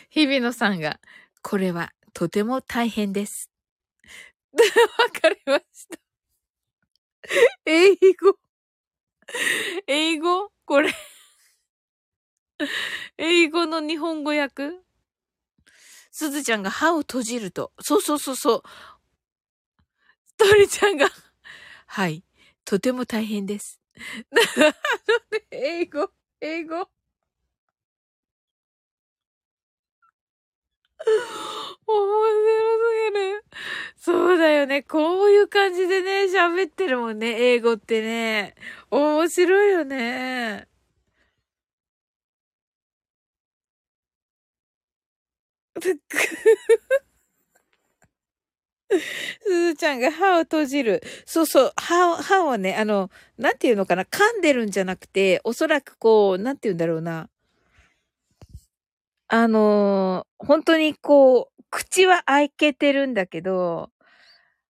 Speaker 1: 日比野さんが、これはとても大変です。[LAUGHS] わかりました。[LAUGHS] 英語。英語？これ英語の日本語訳？すずちゃんが歯を閉じると。そうそうそうそう。鳥ちゃんが、はい。とても大変です。[LAUGHS] 英語、英語。[LAUGHS] 面白すぎる。そうだよね。こういう感じでね、喋ってるもんね。英語ってね。面白いよね。[LAUGHS] すずちゃんが歯を閉じる。そうそう、歯を、歯をね、あの、なんていうのかな、噛んでるんじゃなくて、おそらくこう、なんていうんだろうな。あのー、本当にこう、口は開けてるんだけど、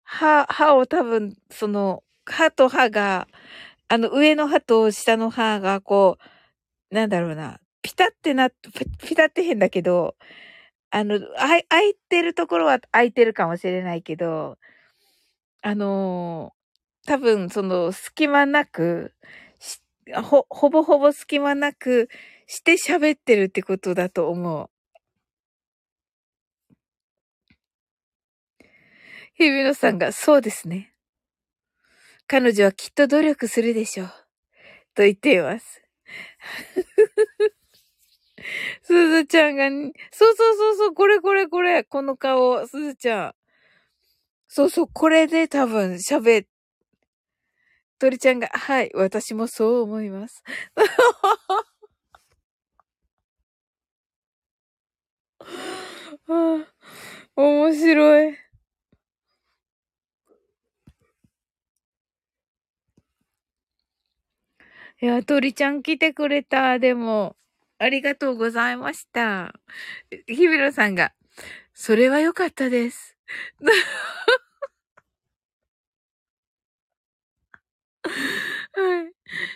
Speaker 1: 歯、歯を多分、その、歯と歯が、あの、上の歯と下の歯が、こう、なんだろうな、ピタってな、ピタって変だけど、あの、あ開いてるところは開いてるかもしれないけど、あのー、多分、その、隙間なく、ほ、ほぼほぼ隙間なくして喋ってるってことだと思う。日比野さんが、そうですね。彼女はきっと努力するでしょう。と言っています。[LAUGHS] すずちゃんが、そうそうそうそう、これこれこれ、この顔、すずちゃん。そうそう、これで多分喋、鳥ちゃんが、はい、私もそう思います。はあ、面白い。いや、鳥ちゃん来てくれた。でも、ありがとうございました。日比野さんが、それは良かったです。はい。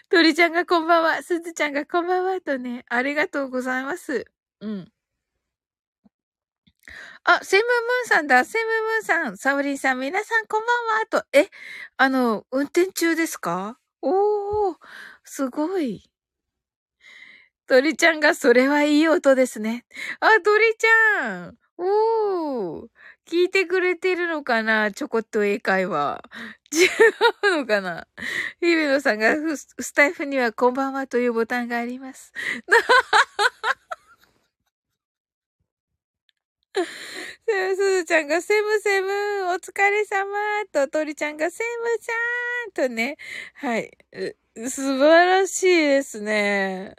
Speaker 1: 鳥ちゃんがこんばんは、すずちゃんがこんばんはとね、ありがとうございます。うん。あ、セムムーンさんだ。セムムーンさん。サウリンさん、皆さんこんばんは。と、え、あの、運転中ですか？おー、すごい。鳥ちゃんが、それはいい音ですね。あ、鳥ちゃんおー聞いてくれてるのかな？ちょこっと英会話。違うのかな？日比野さんがスタイフにはこんばんはというボタンがあります。[LAUGHS] すずちゃんがセムセムお疲れ様と、鳥ちゃんがセムちゃんとね。はい。素晴らしいですね。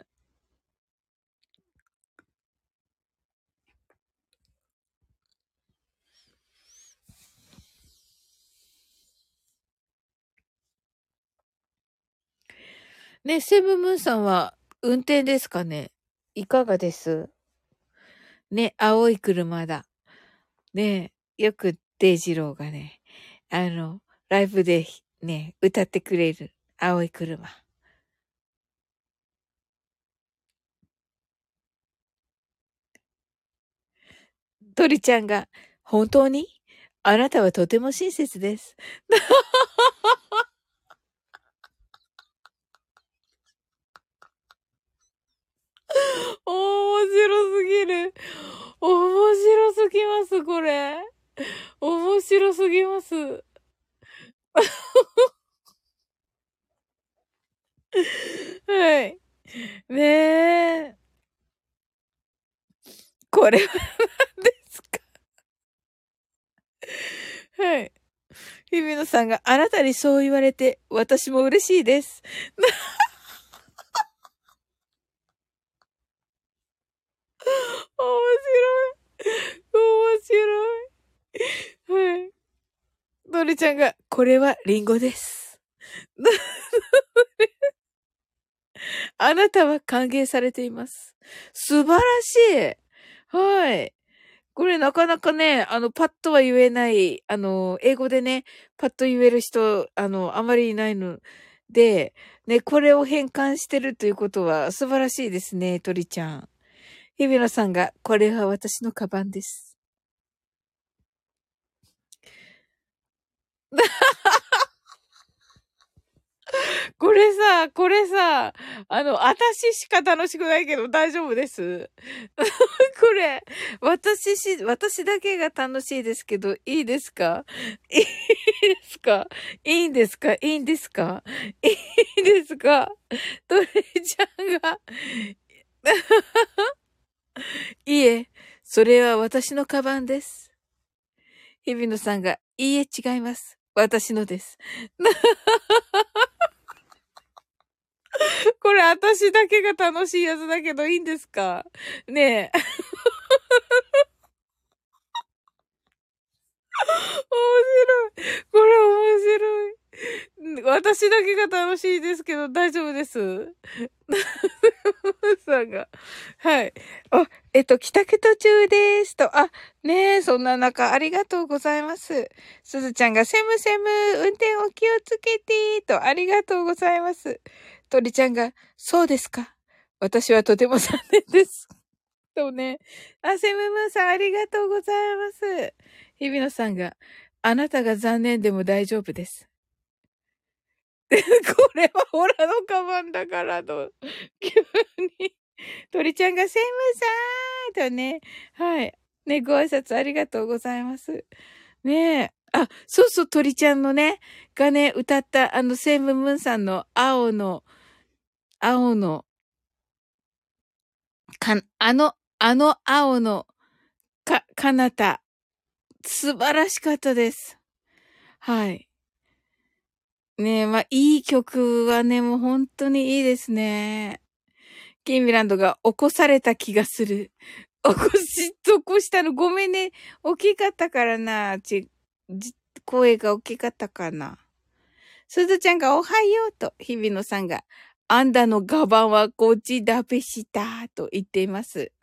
Speaker 1: ね、セブムーンさんは運転ですかね？いかがです？ね、青い車だ。ね、よくデイジローがね、あの、ライブでね、歌ってくれる青い車。鳥ちゃんが、本当に？あなたはとても親切です。面白すぎる。面白すぎます、これ。面白すぎます。はい。ねえ。これは何ですか？はい。日比野さんがあなたにそう言われて、私も嬉しいです。面 [LAUGHS] 面白い。面白い。はい。のりちゃんが、これはリンゴです。あなたは歓迎されています。素晴らしい。はい。これなかなかね、あの、パッとは言えない、あの、英語でね、パッと言える人、あの、あまりいないので、ね、これを変換してるということは素晴らしいですね、鳥ちゃん。日比野さんが、これは私のカバンです。[LAUGHS] これさ、これさ、あの、私しか楽しくないけど大丈夫です。[LAUGHS] これ、私し、私だけが楽しいですけど、いいですか？いいですか？いいんですか？いいんですか？いいですか？トレちゃんが [LAUGHS] いえ、それは私のカバンです。日比野さんが、いいえ、違います。私のです。[LAUGHS] これ私だけが楽しいやつだけどいいんですか？ねえ。[LAUGHS] 面白い。これ面白い。[LAUGHS] 私だけが楽しいですけど大丈夫です。[LAUGHS] さんが。はい。あ、えっと、帰宅途中です。と、あ、ねえ、そんな中、ありがとうございます。すずちゃんが、セムセム、運転お気をつけて、と、ありがとうございます。鳥ちゃんが、そうですか。私はとても残念です。[LAUGHS] とね。あ、セムムーさん、ありがとうございます。日比野さんが、あなたが残念でも大丈夫です。[LAUGHS] これはオラのカバンだからと、急に。鳥ちゃんがセムさーとね、はい。ね、ご挨拶ありがとうございます。ねえ。あ、そうそう、鳥ちゃんのね、がね、歌った、あの、セムムーンさんの青の、青の、か、あの、あの青の、か、かなた、素晴らしかったです。はい。ねえ、まあ、いい曲はね、もう本当にいいですね。キンミランドが起こされた気がする。起こし、起こしたのごめんね。大きかったからな。ち、声が大きかったかな。すずちゃんがおはようと、日比野さんが、あんだのガバンはこっちだべしたと言っています。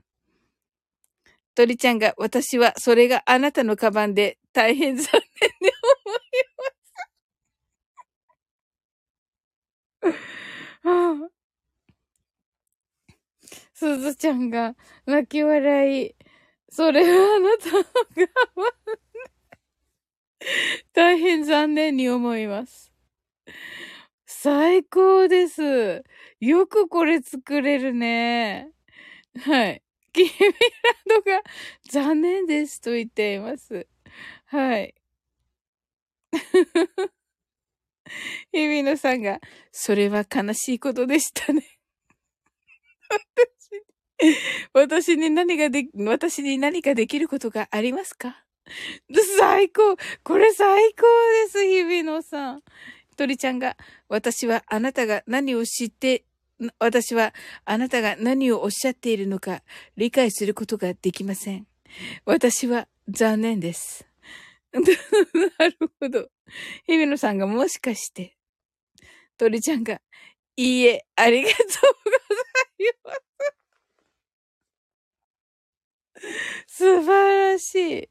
Speaker 1: 鳥ちゃんが、私はそれがあなたのカバンで大変残念に思います。[LAUGHS] すずちゃんが泣き笑い。それはあなたの我慢。大変残念に思います。最高です。よくこれ作れるね。はい。キミランドが残念ですと言っています。はい。[LAUGHS] 日比野さんが、それは悲しいことでしたね。[LAUGHS] 私に、私に何がで、私に何かできることがありますか？最高これ最高です日比野さん。鳥ちゃんが、私はあなたが何を知って、私はあなたが何をおっしゃっているのか理解することができません。私は残念です。[LAUGHS] なるほど。日比野さんがもしかして、鳥ちゃんが、いいえ、ありがとうございます。[LAUGHS] 素晴らしい。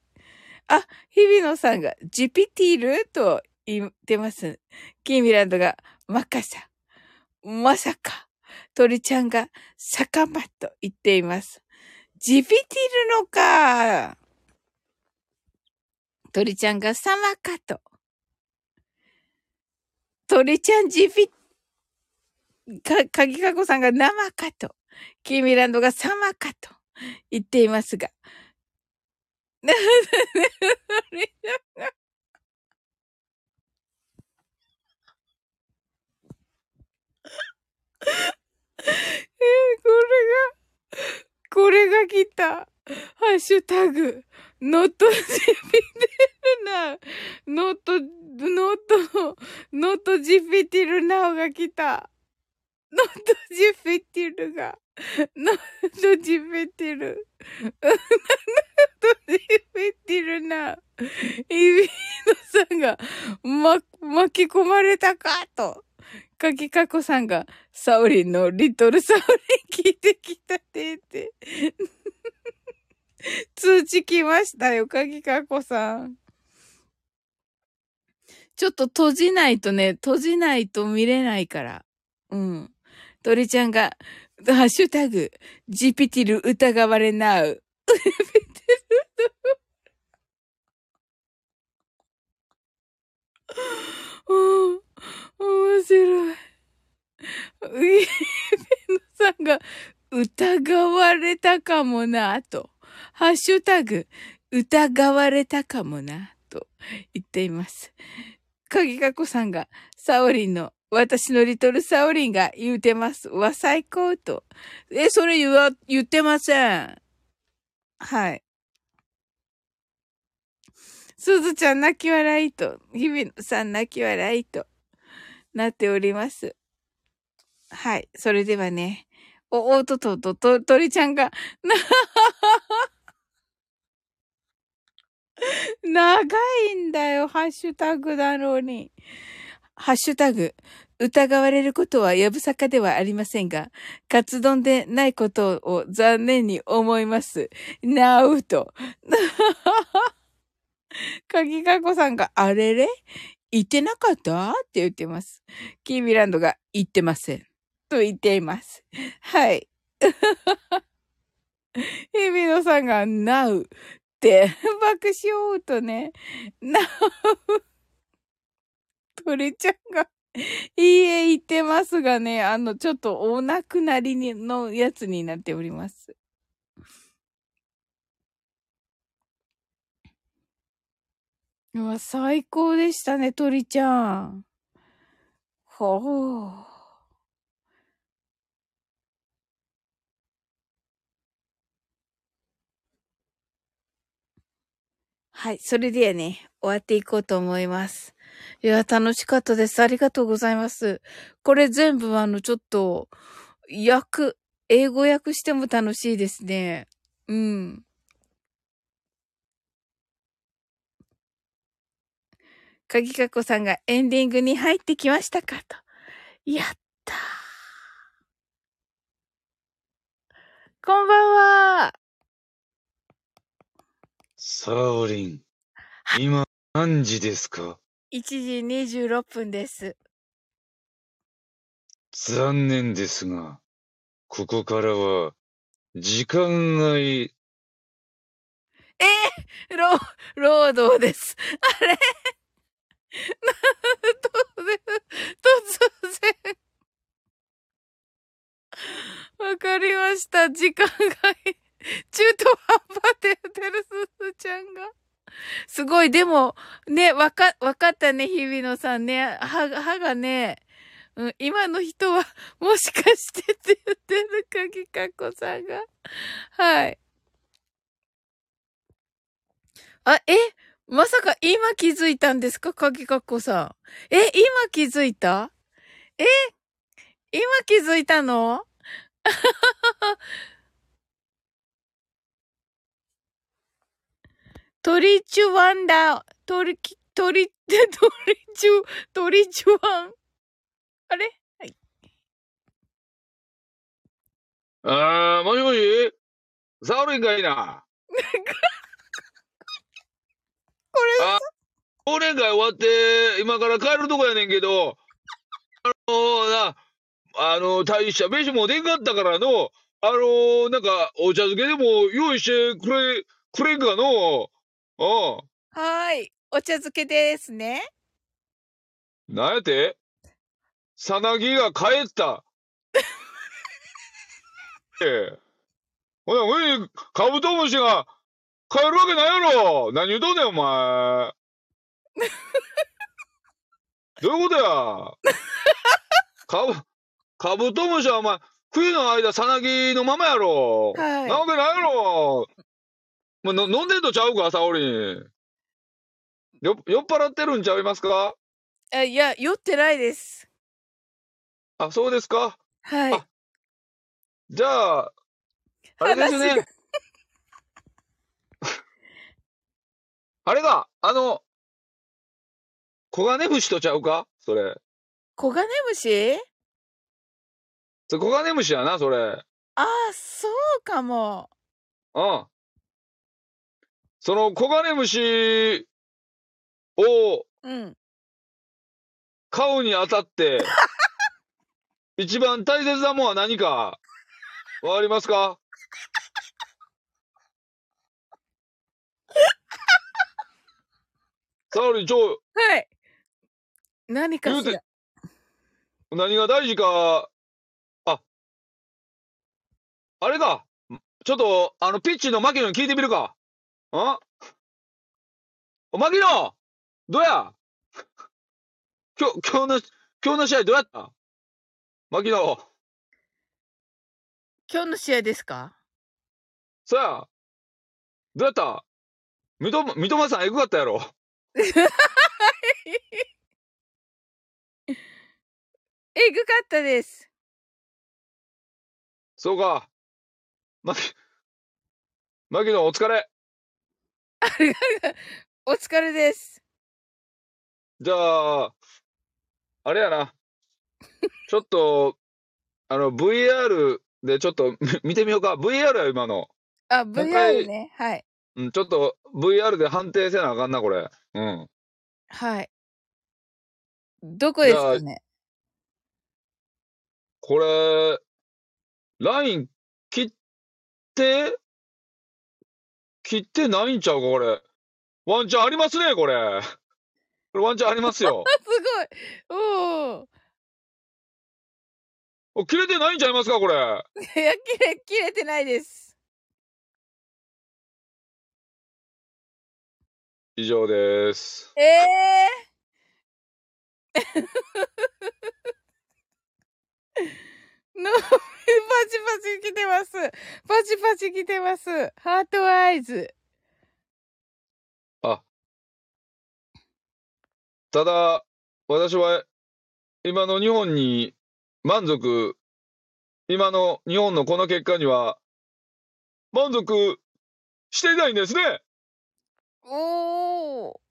Speaker 1: あ、日比野さんが、ジュピティールと言ってます。キーミランドが、マカサ。まさか。鳥ちゃんが、坂間と言っています。ジピティルのか。鳥ちゃんがサマカと。鳥ちゃんジピ、か、かぎかこさんが生かと。キーミランドが様かと言っていますが。[LAUGHS] え、これが、これが来た。ハッシュタグ、ノットジピテルナウ、ノット、ノット、ノットジピテルナウが来た。ノットジピテルが、ノットジピテル、ノットジピテルナウ、イビーノさんが、ま、巻き込まれたかと。かきかこさんが、サオリンのリトルサオリン聞いてきたてって。[LAUGHS] 通知来ましたよ、かきかこさん。ちょっと閉じないとね、閉じないと見れないから。うん。鳥ちゃんが、ハッシュタグ、ジピティル疑われなう。うん。面白い。ウィーベノさんが疑われたかもな、と。ハッシュタグ、疑われたかもな、と言っています。かぎかこさんが、サオリンの、私のリトルサオリンが言うてます。わ、最高と。え、それ言わ、言ってません。はい。すずちゃん泣き笑いと、日比野さん泣き笑いと、なっております。はい。それではね、お、おととと、と、鳥ちゃんが、な、[LAUGHS] 長いんだよ、ハッシュタグだろうに。ハッシュタグ、疑われることはやぶさかではありませんが、カツ丼でないことを残念に思います。なうと。[LAUGHS] かぎかこさんが、あれれ？言ってなかった？って言ってます。キーミランドが言ってません。と言っています。はい。[LAUGHS] 日比野さんが、なうって [LAUGHS] 爆笑とね、なう。[LAUGHS] 鳥ちゃんが、いいえ言ってますがね、あの、ちょっとお亡くなりにのやつになっております。うわ、最高でしたね、鳥ちゃん。ほう。はい。それではね、終わっていこうと思います。いや、楽しかったです。ありがとうございます。これ全部あの、ちょっと、訳、英語訳しても楽しいですね。うん。かぎかこさんがエンディングに入ってきましたかと。やったー。こんばんは。
Speaker 2: サオリン、今何時ですか
Speaker 1: ?1 時26分です。
Speaker 2: 残念ですが、ここからは、時間外。え？
Speaker 1: ー、労、労働です。あれ？[LAUGHS] 突然。わかりました。時間外。中途半端って言ってるすずちゃんが。すごい、でも、ね、わか、わかったね、日比野さんね。歯、歯がね、うん、今の人は、もしかしてって言ってるかぎかこさんが。はい。あ、え？まさか今気づいたんですか？かぎかっこさん。え、今気づいた？え？今気づいたの？トリチュワンだ。トリ、トリ、[LAUGHS] トリチュ、トリチュワン。あれ？はい。
Speaker 2: あー、もしもし？サオリンかいな。[LAUGHS]
Speaker 1: これ
Speaker 2: あ、忘年会終わって、今から帰るとこやねんけど、あのー、な、あのー、大した飯もでんかったからの、あのー、なんか、お茶漬けでも用意してくれ、くれんかのおう。
Speaker 1: はーい。お茶漬けですね。
Speaker 2: なんやて？さなぎが帰った。ほな、上にカブトムシが帰るわけないやろ何言うとんねん、お前。[LAUGHS] どういうことや？カブ、カブトムシはお前、冬の間、さなぎのままやろ。
Speaker 1: はい
Speaker 2: なわけないやろ。もうの飲んでんとちゃうか、沙織に。よ、酔っ払ってるんちゃいますか？
Speaker 1: あいや、酔ってないです。
Speaker 2: あ、そうですか？
Speaker 1: はい
Speaker 2: あ。じゃあ、あれです
Speaker 1: 話
Speaker 2: ね。[LAUGHS] あれが、あの、コガネムシとちゃうか？それ。
Speaker 1: コガネムシ
Speaker 2: それコガネムシやな、それ。
Speaker 1: ああ、そうかも。
Speaker 2: うん。そのコガネムシを
Speaker 1: うん。
Speaker 2: 飼うにあたって、[LAUGHS] 一番大切なもんは何か、わかりますか？[LAUGHS] 沙織、ちょ、
Speaker 1: はい。何かし
Speaker 2: 言う
Speaker 1: ら。
Speaker 2: 何が大事か、あ、あれか。ちょっと、あの、ピッチの牧野に聞いてみるか。んお、牧野どうや今日、今日の、今日の試合どうやった牧野、
Speaker 1: 今日の試合ですか
Speaker 2: そや、どうやった三笘、三笘さんエグかったやろ。
Speaker 1: えぐかったです。
Speaker 2: そうか。牧、牧野お疲れ。[LAUGHS]
Speaker 1: ありがお疲れです。
Speaker 2: じゃあ、あれやな。ちょっと、あの、VR でちょっとみ [LAUGHS] 見てみようか。VR や、今の。
Speaker 1: あ、
Speaker 2: 回
Speaker 1: VR ね。はい。
Speaker 2: うん、ちょっと VR で判定せなあかんな、これ。うん。
Speaker 1: はい。どこですかね？
Speaker 2: これ、ライン切って、切ってないんちゃうか、これ。ワンチャンありますね、これ。これワンチャンありますよ。[LAUGHS]
Speaker 1: すごい。おお。
Speaker 2: お切れてないんちゃいますか、これ。
Speaker 1: いや、切れ、切れてないです。
Speaker 2: 以上です。
Speaker 1: ええ [LAUGHS] の、[LAUGHS] パチパチ来てます。パチパチ来てます。ハートアイズ。
Speaker 2: ただ、私は、今の日本に満足、今の日本のこの結果には、満足していないんですね。
Speaker 1: おお。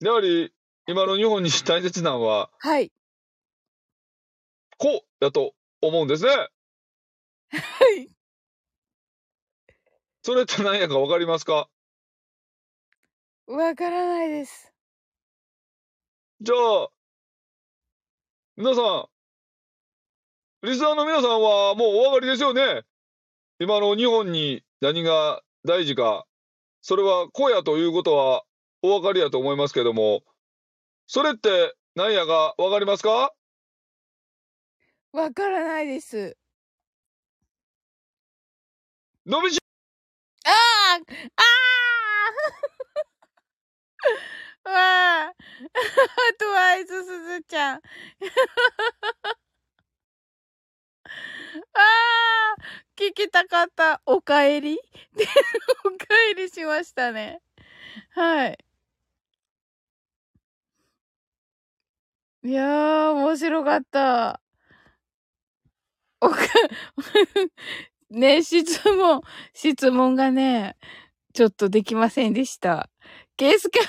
Speaker 2: やはり、今の日本に大切なのは、
Speaker 1: はい。
Speaker 2: こうやと思うんですね。
Speaker 1: はい。
Speaker 2: それって何やかわかりますか？
Speaker 1: わからないです。
Speaker 2: じゃあ、皆さん、リスナーの皆さんはもうお分かりですよね？今の日本に何が大事か、それは子やということはお分かりやと思いますけども、それって何やかわかりますか？
Speaker 1: わからないです。
Speaker 2: 伸びし、
Speaker 1: ああああ [LAUGHS] わああとはアイズすずちゃん。[LAUGHS] ああ聞きたかった。おかえり？[LAUGHS] おかえりしましたね。はい。いやー、面白かった。おか、[LAUGHS] ね、質問、質問がね、ちょっとできませんでした。ケースケも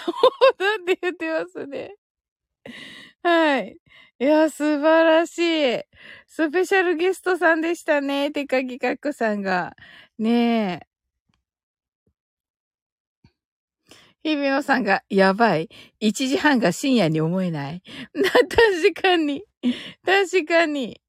Speaker 1: なんて言ってますね。はい。いや、素晴らしい。スペシャルゲストさんでしたね。てかぎかっこさんが。ねえ。日比野さんが、やばい。1時半が深夜に思えない。な、確かに。確かに。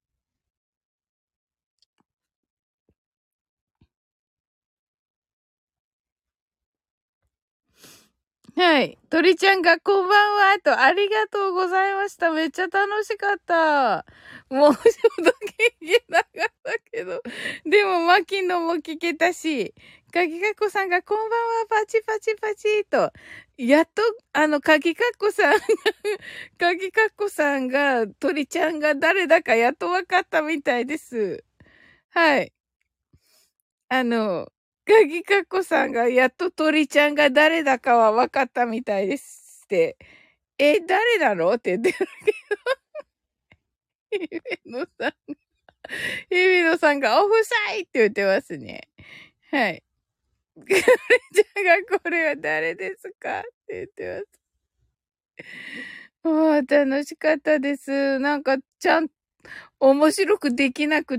Speaker 1: はい。鳥ちゃんがこんばんはと、ありがとうございました。めっちゃ楽しかった。もうちょっと聞けなかったけど。でも、マキノも聞けたし、かぎかっこさんがこんばんは、パチパチパチと、やっと、あの、かぎかっこさんがかぎかっこさんが、鳥ちゃんが誰だかやっとわかったみたいです。はい。あの、かぎかっこさんが、やっと鳥ちゃんが誰だかは分かったみたいですって。え、誰だろうって言ってるけど。日比野さんが、日比野さんがオフサイって言ってますね。はい。かりちゃんがこれは誰ですかって言ってます。もう楽しかったです。なんかちゃん、面白くできなか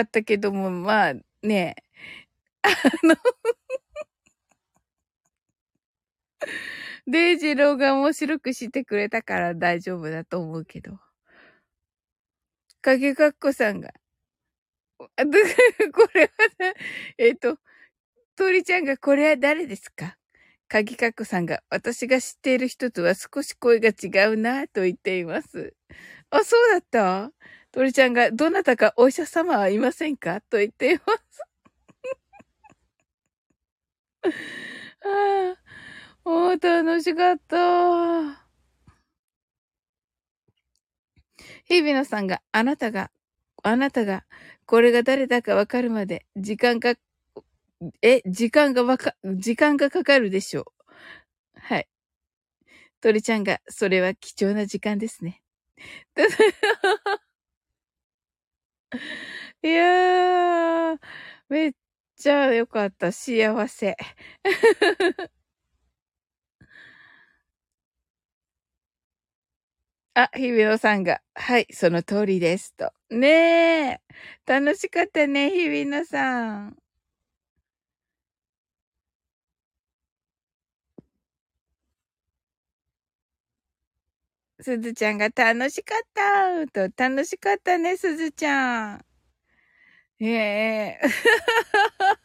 Speaker 1: ったけども、まあね、あ [LAUGHS] のデイジローが面白くしてくれたから大丈夫だと思うけど。影かっこさんが。[LAUGHS] これは、えっ、と、鳥ちゃんがこれは誰ですか？鍵かっこさんが私が知っている人とは少し声が違うなと言っています。あ、そうだった？鳥ちゃんがどなたかお医者様はいませんか？と言っています。[LAUGHS] ああ、もう楽しかった。日比野さんが、あなたが、あなたが、これが誰だかわかるまで、時間が、え、時間がわか、時間がかかるでしょう。はい。鳥ちゃんが、それは貴重な時間ですね。[LAUGHS] いやー、めっちゃよかった。幸せ。[LAUGHS] あ、日比野さんが、はい、その通りです。と。ねえ。楽しかったね、日比野さん。すずちゃんが楽しかったと、楽しかったね、すずちゃん。ええ [LAUGHS]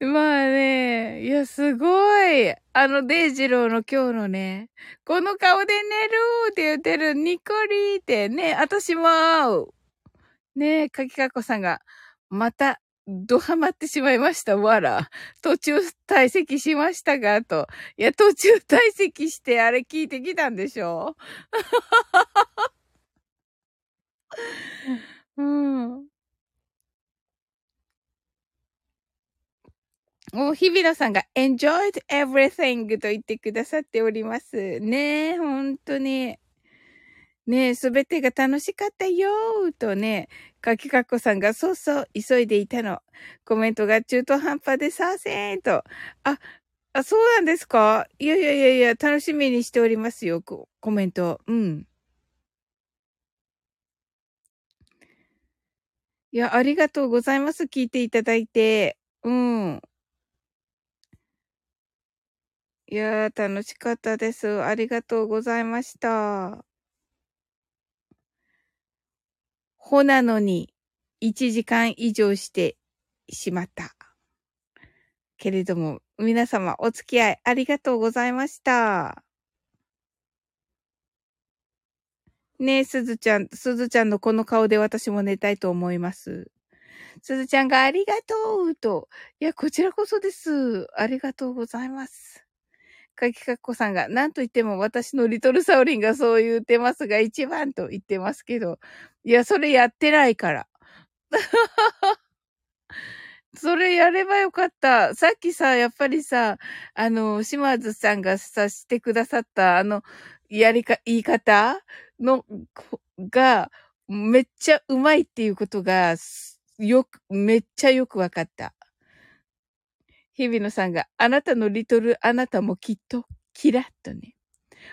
Speaker 1: まあね、いや、すごい。あの、デイジローの今日のね、この顔で寝るって言ってるニコリーってね、私も、ねえかきかこさんが、また、ドハマってしまいました、わら。途中退席しましたが、と。いや、途中退席してあれ聞いてきたんでしょ？[LAUGHS] うん。お、日比野さんが enjoyed everything と言ってくださっております。ねえ、本当に。ねえ、すべてが楽しかったよーとね、かきかっこさんがそうそう、急いでいたの。コメントが中途半端でさせーと。あ、あ、そうなんですか？いやいやいやいや、楽しみにしておりますよ、コメント。うん。いや、ありがとうございます。聞いていただいて。うん。いやー、楽しかったです。ありがとうございました。ほなのに、1時間以上してしまった。けれども、皆様お付き合いありがとうございました。ねえ、すずちゃん、すずちゃんのこの顔で私も寝たいと思います。すずちゃんがありがとうと。いや、こちらこそです。ありがとうございます。かきかっこさんが、なんと言っても私のリトルサウリンがそう言ってますが、一番と言ってますけど、いや、それやってないから。[LAUGHS] それやればよかった。さっきさ、やっぱりさ、あの、島津さんがさ、してくださった、あの、やりか、言い方？の、が、めっちゃうまいっていうことが、よく、めっちゃよくわかった。日比野さんが、あなたのリトルあなたもきっと、キラッとね。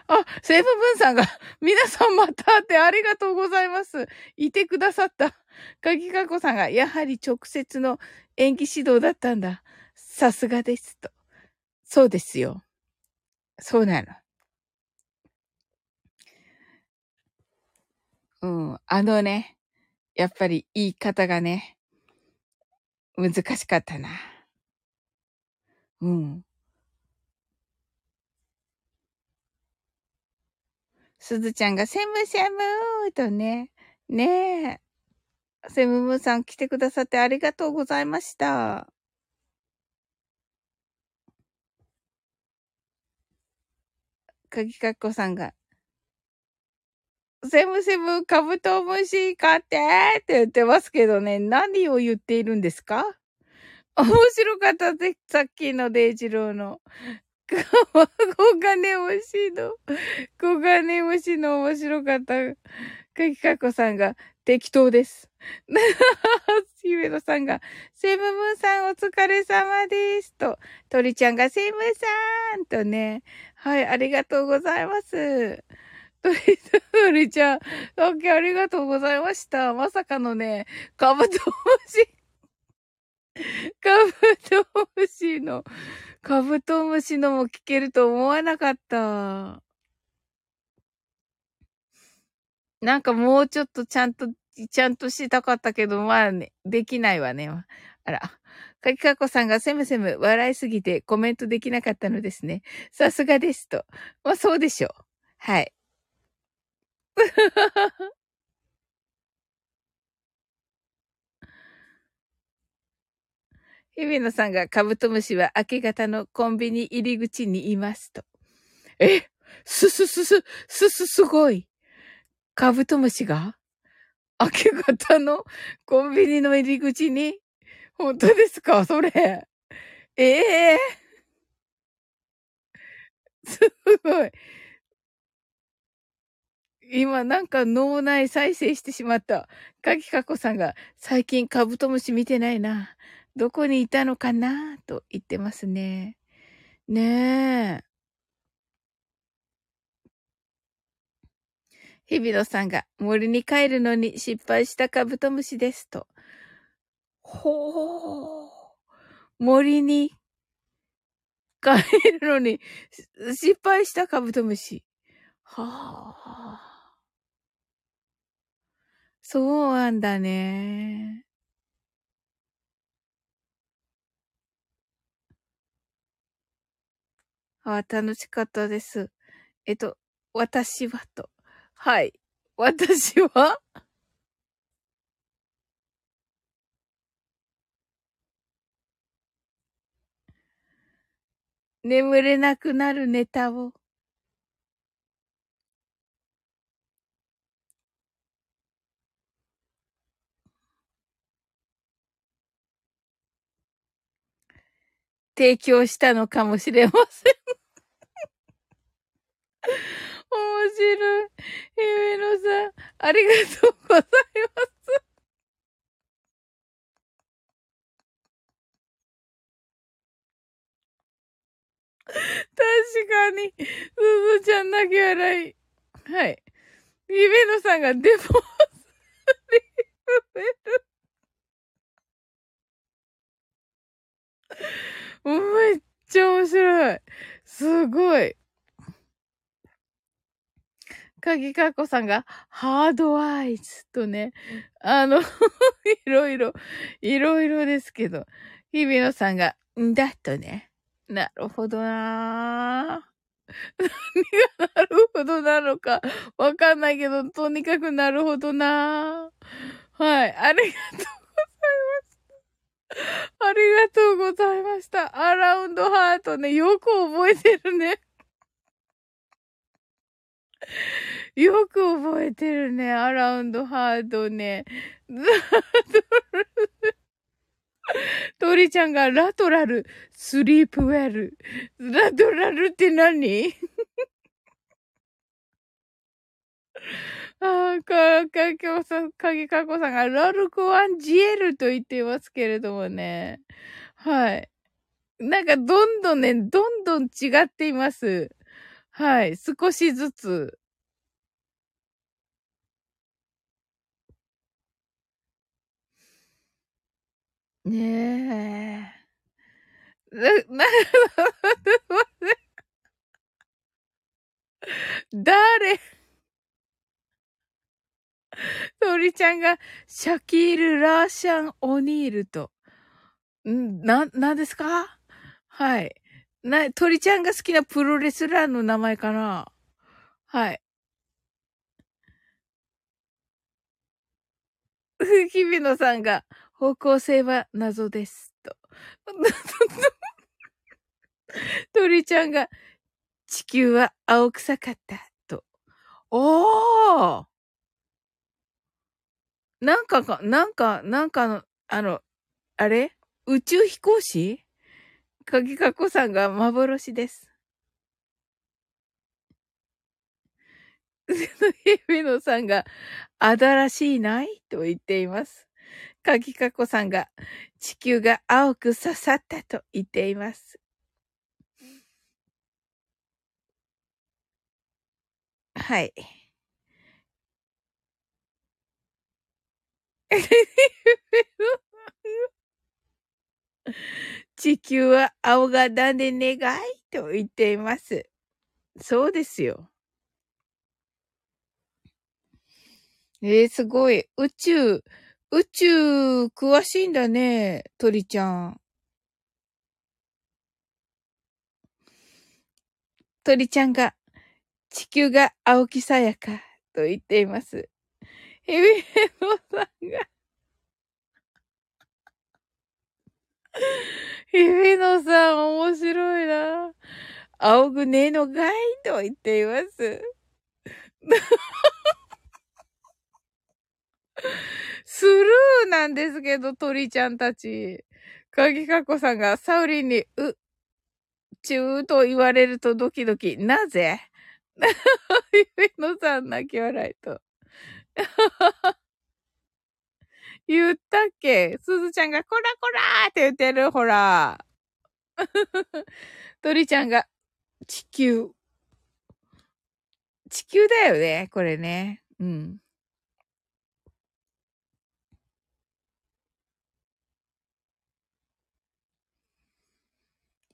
Speaker 1: あ、セーブブンさんが、皆さんまた会ってありがとうございます。いてくださった。かぎかこさんが、やはり直接の演技指導だったんだ。さすがです。と。そうですよ。そうなの。うん。あのね、やっぱり言い方がね、難しかったな。うん。すずちゃんがセムセムーとね。ねえ。セムムーさん来てくださってありがとうございました。かぎかっこさんが、セムセムカブトムシ買ってって言ってますけどね、何を言っているんですか？面白かったぜ、さっきのデイジローの。[LAUGHS] 小金ムシの、小金ムシの面白かった。かきかこさんが適当です。[LAUGHS] 姫野さんが、セムムーさんお疲れ様です。と、鳥ちゃんがセムさんとね。はい、ありがとうございます。鳥、鳥ちゃん、さっきありがとうございました。まさかのね、カブトムシ。カブトムシの、カブトムシのも聞けると思わなかった。なんかもうちょっとちゃんと、ちゃんとしたかったけど、まあね、できないわね。あら。かきかこさんがせむせむ笑いすぎてコメントできなかったのですね。さすがですと。まあそうでしょう。はい。[LAUGHS] 日比野さんがカブトムシは明け方のコンビニ入り口にいますと。えすすすす、すすすごい。カブトムシが？明け方のコンビニの入り口に？本当ですか？それ。ええ [LAUGHS] すごい。今なんか脳内再生してしまった。かきかこさんが最近カブトムシ見てないな。どこにいたのかなと言ってますね。ねえ。日比野さんが森に帰るのに失敗したカブトムシですと。ほー。森に帰るのに失敗したカブトムシ。はあ。そうなんだね。あ、楽しかったです。えっと、私はと。はい。[LAUGHS] 私は？[LAUGHS] 眠れなくなるネタを。提供したのかもしれません。[LAUGHS] 面白い。姫野さん、ありがとうございます。確かに、すずちゃん泣き笑い。はい。姫野さんがデモスリーブル。めっちゃ面白い。すごい。鍵かぎかこさんが、ハードアイズとね、あの、[LAUGHS] いろいろ、いろいろですけど、日比野さんが、んだとね。なるほどなぁ。何がなるほどなのか、わかんないけど、とにかくなるほどなぁ。はい、ありがとう。[LAUGHS] ありがとうございました。アラウンドハートね、よく覚えてるね。[LAUGHS] よく覚えてるね。アラウンドハートね。[LAUGHS] 鳥ちゃんがラトラル、スリープウェル。ラトラルって何？ああ、か、か、きょうさん、かぎかこさんがラルコワンジエルと言っていますけれどもね。はい。なんかどんどんね、どんどん違っています。はい。少しずつ。ねえ。な、な、誰 [LAUGHS] 鳥ちゃんが、シャキール・ラーシャン・オニールと。んな、なんですか？はい。な、鳥ちゃんが好きなプロレスラーの名前かな？はい。日比野さんが、方向性は謎です。と。[LAUGHS] 鳥ちゃんが、地球は青臭かった。と。おーなんかか、なんか、なんかの、あの、あれ？宇宙飛行士？鍵かこさんが幻です。日比野さんが、あだらしいない？と言っています。鍵かこさんが、地球が青く刺さったと言っています。はい。[LAUGHS] 地球は青がだで願いと言っています。そうですよ。えー、すごい。宇宙、宇宙、詳しいんだね、鳥ちゃん。鳥ちゃんが、地球が青きさやか、と言っています。ヘビヘノさんがヘビノさん、面白いな。青ぐねえのかいと言っています。スルーなんですけど、鳥ちゃんたち。鍵かこさんがサウリンに、う、ちゅーと言われるとドキドキ。なぜ？ゆいのさん泣き笑いと。[LAUGHS] 言ったっけ？すずちゃんがコラコラーって言ってる、ほら。[LAUGHS] 鳥ちゃんが地球。地球だよね、これね。うん。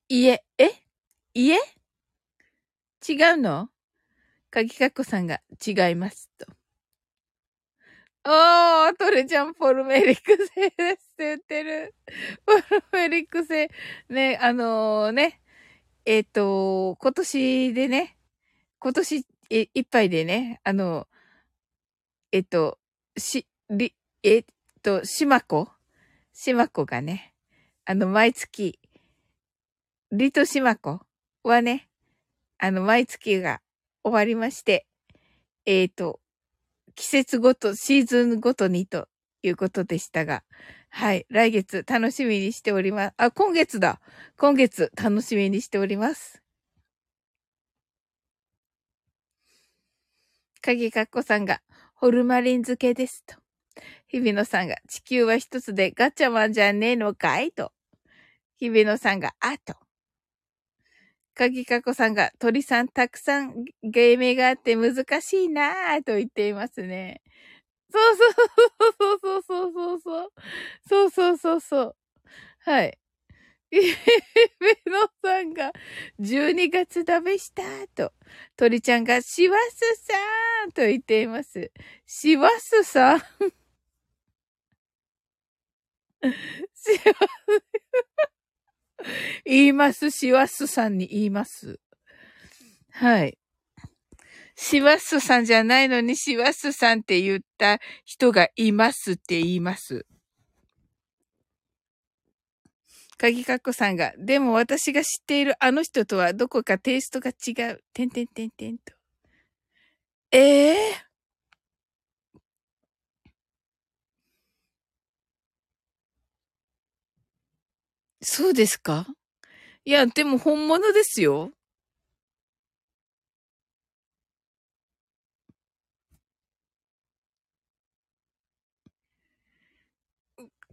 Speaker 1: 家、え？家？違うの？鍵かっこさんが違いますと。おー、トレちゃんポルメリック星ですって言ってる。[LAUGHS] ポルメリック星。ね、あのー、ね、えっ、ー、と、今年でね、今年いっぱいでね、あの、えっ、ー、と、し、り、えっ、と、しまこしまこがね、あの、毎月、リトシマコ？はね、あの、毎月が終わりまして、えっ、と、季節ごと、シーズンごとにということでしたが、はい、来月楽しみにしております。あ、今月だ。今月楽しみにしております。鍵かっこさんが、ホルマリン漬けですと。日比野さんが、地球は一つでガチャマンじゃねえのかいと。日比野さんが、あと。鍵かこさんが鳥さんたくさん芸名があって難しいなぁと言っていますね。そうそうそうそうそうそうそう。そうそうそうそう。はい。えメノさんが12月食べしたと。鳥ちゃんがシワスさんと言っています。シワスさんシワス [LAUGHS] 言います。シワッスさんに言います。はい。シワッスさんじゃないのにシワッスさんって言った人がいますって言います。鍵かっこさんが、でも私が知っているあの人とはどこかテイストが違う。てんてんてんてんと。ええー、そうですか？いや、でも本物ですよ。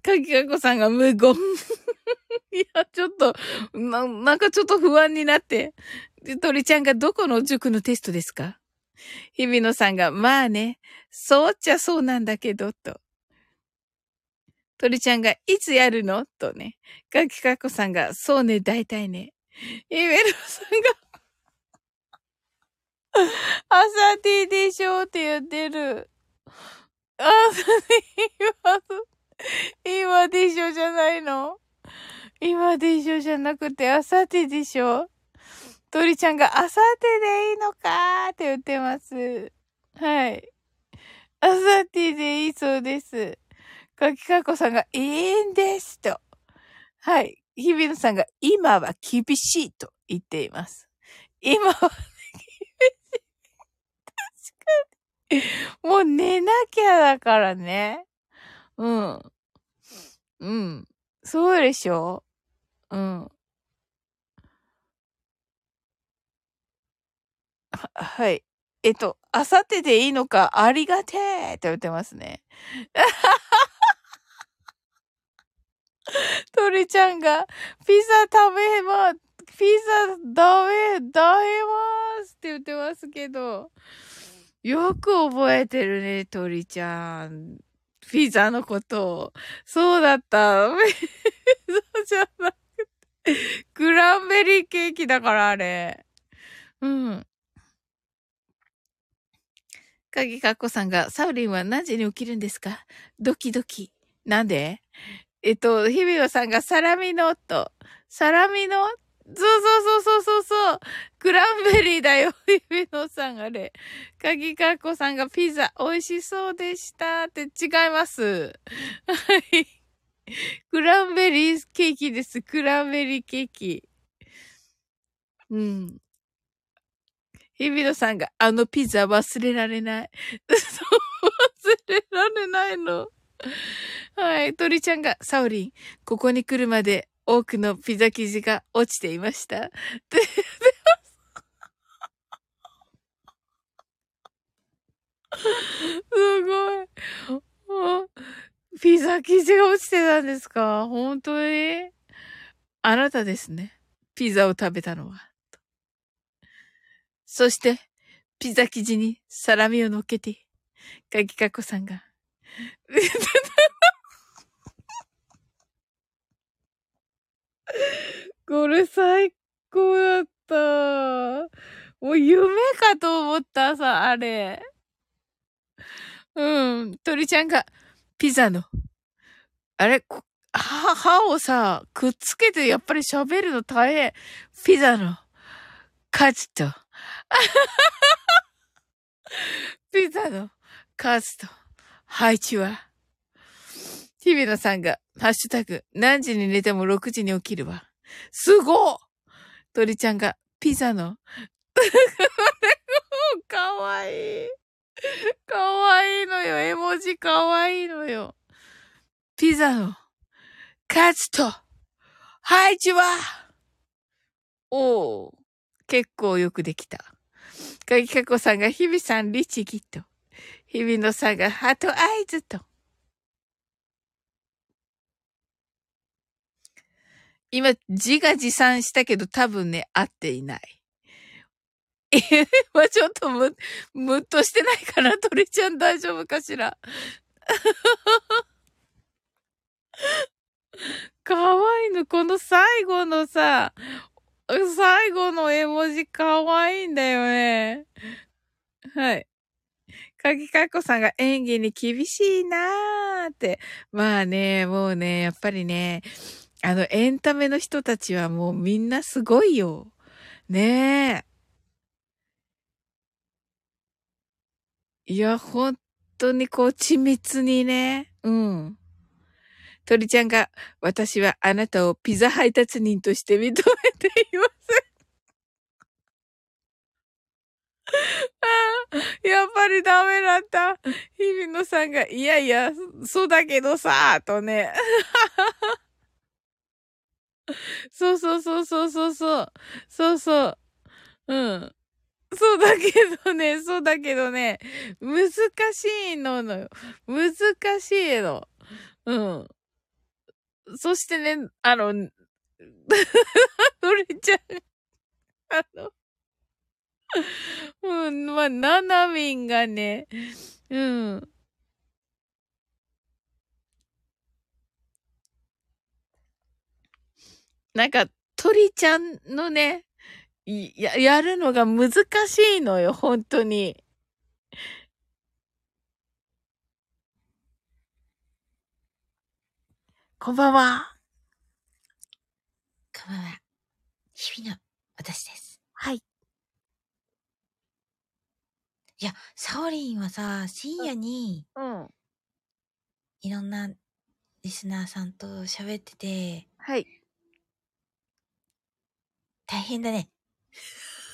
Speaker 1: かきかこさんが無言。[LAUGHS] いや、ちょっと、な、なんかちょっと不安になって。で、鳥ちゃんがどこの塾のテストですか？日比野さんが、まあね、そうっちゃそうなんだけど、と。鳥ちゃんが、いつやるの？とね。ガキカコさんが、そうね、大体ね。イベルさんが、[LAUGHS] 朝ティでしょって言ってる。朝今、今でしょじゃないの？今でしょじゃなくて、あさってでしょ？鳥ちゃんがあさってでいいのかーって言ってます。はい。あさってでいいそうです。かきかこさんがいいんですと。はい。日比野さんが今は厳しいと言っています。今は、ね、厳しい。確かに。もう寝なきゃだからね。うん。うん。そうでしょ？うん。は、はい。えっと、あさってでいいのか、ありがてえって言ってますね。[LAUGHS] 鳥ちゃんが、ピザ食べま、ピザダメ、ダメますって言ってますけど、よく覚えてるね、鳥ちゃん。ピザのことを。そうだった。[LAUGHS] そうじゃなくて、グランベリーケーキだから、あれ。うん。鍵かっこさんが、サウリンは何時に起きるんですか？ドキドキ。なんで？えっと、日比野さんがサラミの音。サラミのそうそうそうそうそうそうクランベリーだよ。[LAUGHS] 日比野さんがね。鍵かっこさんがピザ美味しそうでしたって違います。はい。クランベリーケーキです。クランベリーケーキ。うん。日比野さんがあのピザ忘れられない。そう、忘れられないの。はい。鳥ちゃんが、サオリン、ここに来るまで多くのピザ生地が落ちていました。すごい。ピザ生地が落ちてたんですか？本当に？あなたですね。ピザを食べたのは。そして、ピザ生地にサラミを乗っけて、かきかこさんが、[LAUGHS] これ最高だった。もう夢かと思ったさ、あれ。うん。鳥ちゃんが、ピザの、あれ、歯、歯をさ、くっつけてやっぱり喋るの大変。ピザの、カツと、[LAUGHS] ピザの、カツと、配置は、日比野さんが、ハッシュタグ、何時に寝ても6時に起きるわ。すごっ鳥ちゃんが、ピザの、[LAUGHS] かわいい。かわいいのよ。絵文字かわいいのよ。ピザの、カツと、ハイチは？おー、結構よくできた。かぎかこさんが、日々さん、リチギット。日々のさが、ハトアイズと。今、自画自賛したけど多分ね、合っていない。え [LAUGHS] まあ、ちょっとむ、むっとしてないかな？鳥ちゃん大丈夫かしら？かわいいの。この最後のさ、最後の絵文字かわいいんだよね。はい。かぎかっこさんが演技に厳しいなーって。まあね、もうね、やっぱりね、あの、エンタメの人たちはもうみんなすごいよ。ねえ。いや、本当にこう、緻密にね。うん。鳥ちゃんが、私はあなたをピザ配達人として認めています。ああ、[LAUGHS] やっぱりダメだった。日比野さんが、いやいや、そうだけどさ、とね。[LAUGHS] そうそうそうそうそうそう。そうそう。うん。そうだけどね、そうだけどね、難しいののよ。難しいの。うん。そしてね、あの、[LAUGHS] どれちゃん、あの、[LAUGHS] うん、まあ、ななみんがね、うん。なんか、鳥ちゃんのね、や、やるのが難しいのよ、本当に。こんばんは。
Speaker 3: こんばんは。日々の私です。
Speaker 1: はい。
Speaker 3: いや、サオリンはさ、深夜に
Speaker 1: うん。
Speaker 3: いろんなリスナーさんと喋ってて、
Speaker 1: はい。
Speaker 3: 大変だね。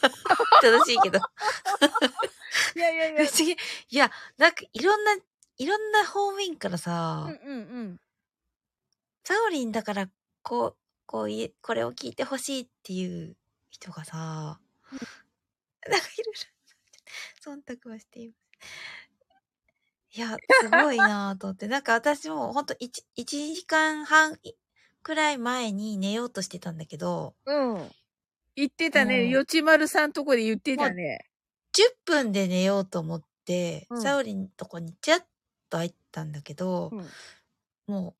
Speaker 3: [LAUGHS] 楽しいけど。[LAUGHS]
Speaker 1: いやいやい
Speaker 3: 不思議。いや、なんかいろんな、いろんな方面からさ、
Speaker 1: うんうんうん。
Speaker 3: サオリンだから、こう、こうい、これを聞いてほしいっていう人がさ、なんかいろいろ、忖度はしています。いや、すごいなぁと思って、なんか私もほんと1、1時間半くらい前に寝ようとしてたんだけど、
Speaker 1: うん。言ってたね。
Speaker 3: うん
Speaker 1: よちまるさんとこで言ってたね。
Speaker 3: 10分で寝ようと思って、
Speaker 1: うん
Speaker 3: サオリンのとこにチャッと入ったんだけど、
Speaker 1: うん
Speaker 3: も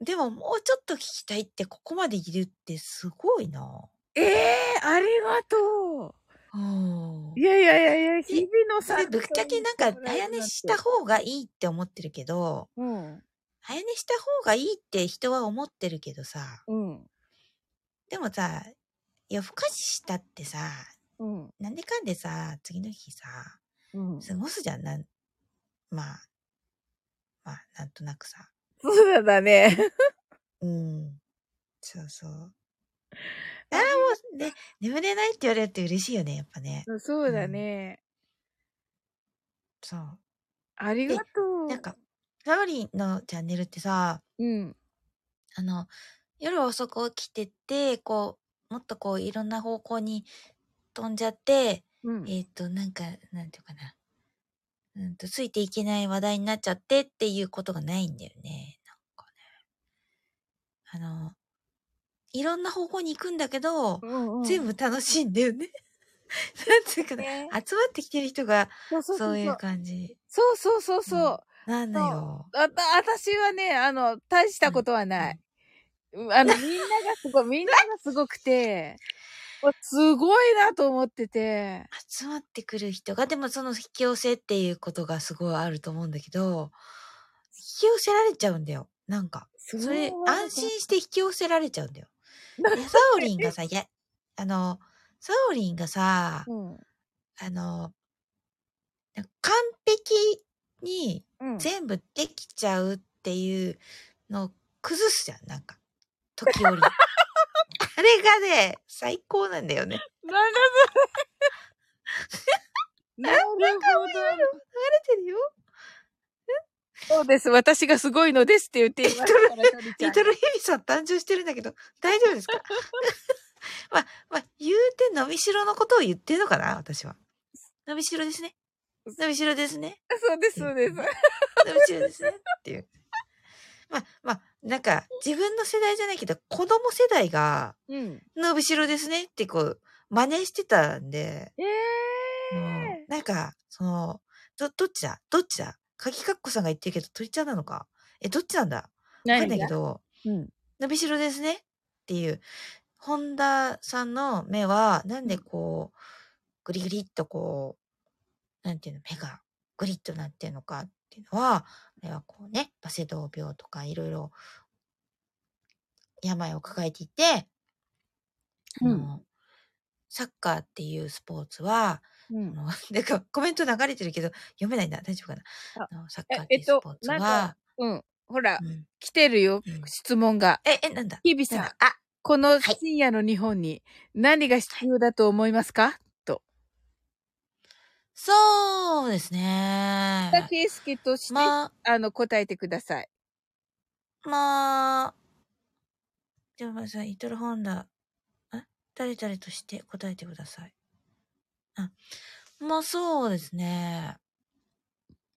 Speaker 3: う、でももうちょっと聞きたいってここまでいるってすごいな
Speaker 1: ええありがと
Speaker 3: うん
Speaker 1: う。いやいやいやいや、日々のさ
Speaker 3: で、ぶっちゃけなんか、早寝した方がいいって思ってるけど、
Speaker 1: うん。
Speaker 3: 早寝した方がいいって人は思ってるけどさ、
Speaker 1: うん。
Speaker 3: でもさ、夜更かししたってさ、
Speaker 1: うん。
Speaker 3: なんでかんでさ、次の日さ、
Speaker 1: うん。
Speaker 3: 過ごすじゃん、なん、まあ、まあ、なんとなくさ。
Speaker 1: そうだね。[LAUGHS]
Speaker 3: うん。そうそう。ああ、もう、ね、眠れないって言われると嬉しいよね、やっぱね。
Speaker 1: そうだね。
Speaker 3: そう。
Speaker 1: ありがとう。
Speaker 3: なんか、サオリンのチャンネルってさ、
Speaker 1: うん。
Speaker 3: あの、夜遅く起きてて、こう、もっとこう、いろんな方向に飛んじゃって、
Speaker 1: うん。
Speaker 3: えっ、と、なんか、なんていうかな。うんと、ついていけない話題になっちゃってっていうことがないんだよね。なんかね。あの、いろんな方向に行くんだけど、
Speaker 1: うんうん
Speaker 3: 全部楽しいんだよね。[LAUGHS] なんていうかな、
Speaker 1: ね
Speaker 3: 集まってきてる人が
Speaker 1: そう
Speaker 3: いう感じ
Speaker 1: そうそうそうそう。
Speaker 3: なんだよ。
Speaker 1: あた、私はね、あの、大したことはない。うんあの、みんながすごい、みんながすごくて、[LAUGHS] すごいなと思ってて。
Speaker 3: 集まってくる人が、でもその引き寄せっていうことがすごいあると思うんだけど、引き寄せられちゃうんだよ。なんか。それ、安心して引き寄せられちゃうんだよ。で [LAUGHS] サオリンがさ、や、あの、サオリンがさ、
Speaker 1: うん。
Speaker 3: あの、完璧に
Speaker 1: うん。
Speaker 3: 全部できちゃうっていうのを崩すじゃん、なんか。時折。[LAUGHS] あれがね、最高なんだよね。[LAUGHS]
Speaker 1: なんだそれ。なるほど。
Speaker 3: 流れてるよ。
Speaker 1: そうです。私がすごいのですって言っていますリ
Speaker 3: トルヘビさん誕生してるんだけど、大丈夫ですか？[LAUGHS] まあ、まあ、言うて伸びしろのことを言ってるのかな私は。伸びしろですね。伸びしろですね。
Speaker 1: そうです、そうです。
Speaker 3: 伸びしろですね。っていう。まあ、まあ、なんか、自分の世代じゃないけど、子供世代が、
Speaker 1: うん。
Speaker 3: 伸びしろですねってこう、真似してたんで、
Speaker 1: ええ
Speaker 3: うんなんか、その、ど、どっちだ？どっちだ？鍵かっこさんが言ってるけど、鳥ちゃんなのか？え、どっちなんだ？わかんないけど、
Speaker 1: うん。
Speaker 3: 伸びしろですねっていう、本田さんの目は、なんでこう、グリグリっとこう、なんていうの、目がグリッとなってるのかっていうのは、あれはこうね、バセドウ病とかいろいろ、病を抱えていて、あの、サッカーっていうスポーツは、
Speaker 1: うん。[LAUGHS]
Speaker 3: なんかコメント流れてるけど、読めないんだ。大丈夫かな？
Speaker 1: あ
Speaker 3: あのサッカーっていうスポーツ
Speaker 1: ええっとなん
Speaker 3: は
Speaker 1: か、うん。ほら、
Speaker 3: うん
Speaker 1: 来てるよ
Speaker 3: うん。
Speaker 1: 質問が。
Speaker 3: え、え、なんだ？
Speaker 1: 日々さん
Speaker 3: あ、
Speaker 1: この
Speaker 3: はい
Speaker 1: 深夜の日本に何が必要だと思いますか？と。
Speaker 3: そうですね。
Speaker 1: 圭介として、
Speaker 3: まあ、
Speaker 1: あの、答えてください。
Speaker 3: まあ、でもまず、イトルホンダ、え？誰々として答えてください。あ、まあそうですね。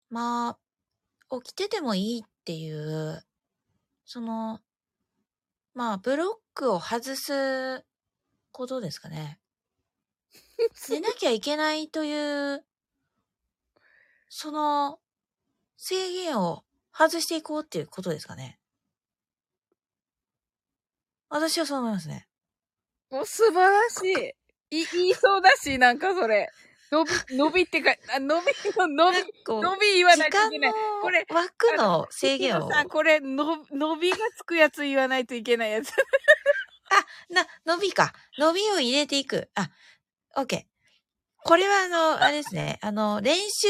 Speaker 3: まあ、起きててもいいっていう、その、まあ、ブロックを外すことですかね。寝なきゃいけないという、その、制限を外していこうっていうことですかね。私はそう思いますね。
Speaker 1: もう素晴らしい。い、言いそうだし、なんかそれ。伸び、伸びってか、あ伸び、伸び、伸び言わないといけない。これ
Speaker 3: の枠の制限を。
Speaker 1: さん、これ、の、伸びがつくやつ言わないといけないやつ。[LAUGHS]
Speaker 3: な、伸びか。伸びを入れていく。あ、OK。これはあの、あれですね。あの、練習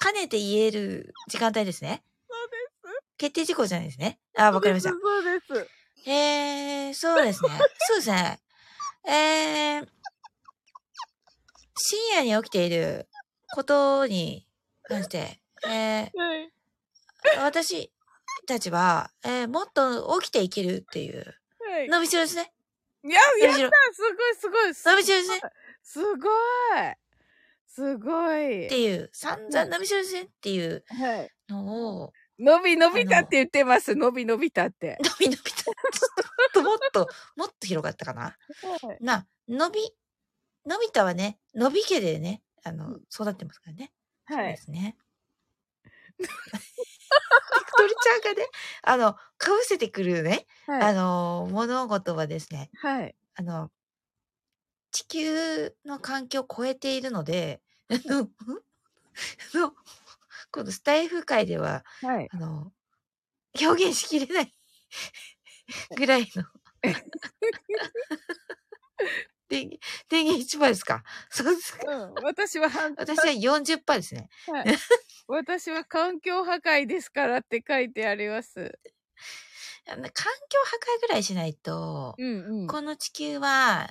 Speaker 3: 兼ねて言える時間帯ですね。
Speaker 1: そうです。
Speaker 3: 決定事項じゃないですね。あ、わかりました。
Speaker 1: そうです。
Speaker 3: えー、そうですね。そうですね。えー、深夜に起きていることに関して、え
Speaker 1: はい。
Speaker 3: ー、私たちは、えー、もっと起きていけるっていう、
Speaker 1: はい。
Speaker 3: 伸びしろですね。
Speaker 1: いや、やった。すごいすごいす
Speaker 3: 伸びしろですね。
Speaker 1: すごいすごい
Speaker 3: っていう、散々伸びしろですねっていう
Speaker 1: はい。
Speaker 3: のを、
Speaker 1: 伸び伸びたって言ってます。伸び伸びたって。
Speaker 3: 伸び伸びと、ちょっともっと、もっと広がったかな。
Speaker 1: はい。
Speaker 3: な、伸び、伸びたはね、伸び家でね、あの
Speaker 1: うん、
Speaker 3: 育ってますからね。
Speaker 1: はい。
Speaker 3: そうですね。[LAUGHS] 鳥ちゃんがね、あの、かぶせてくるね、あ
Speaker 1: はい。
Speaker 3: の、物事はですね、
Speaker 1: はい。
Speaker 3: あの、地球の環境を超えているので、あの、[LAUGHS] あのこのスタイフ界では、
Speaker 1: はい。
Speaker 3: あの、表現しきれないぐらいの [LAUGHS] 電源、電源1番ですか？[LAUGHS] そうですか？
Speaker 1: うん。私は反 [LAUGHS]
Speaker 3: 私は40%ですね。
Speaker 1: はい。[LAUGHS] 私は環境破壊ですからって書いてあります。
Speaker 3: 環境破壊ぐらいしないと、
Speaker 1: うんうん。
Speaker 3: この地球は、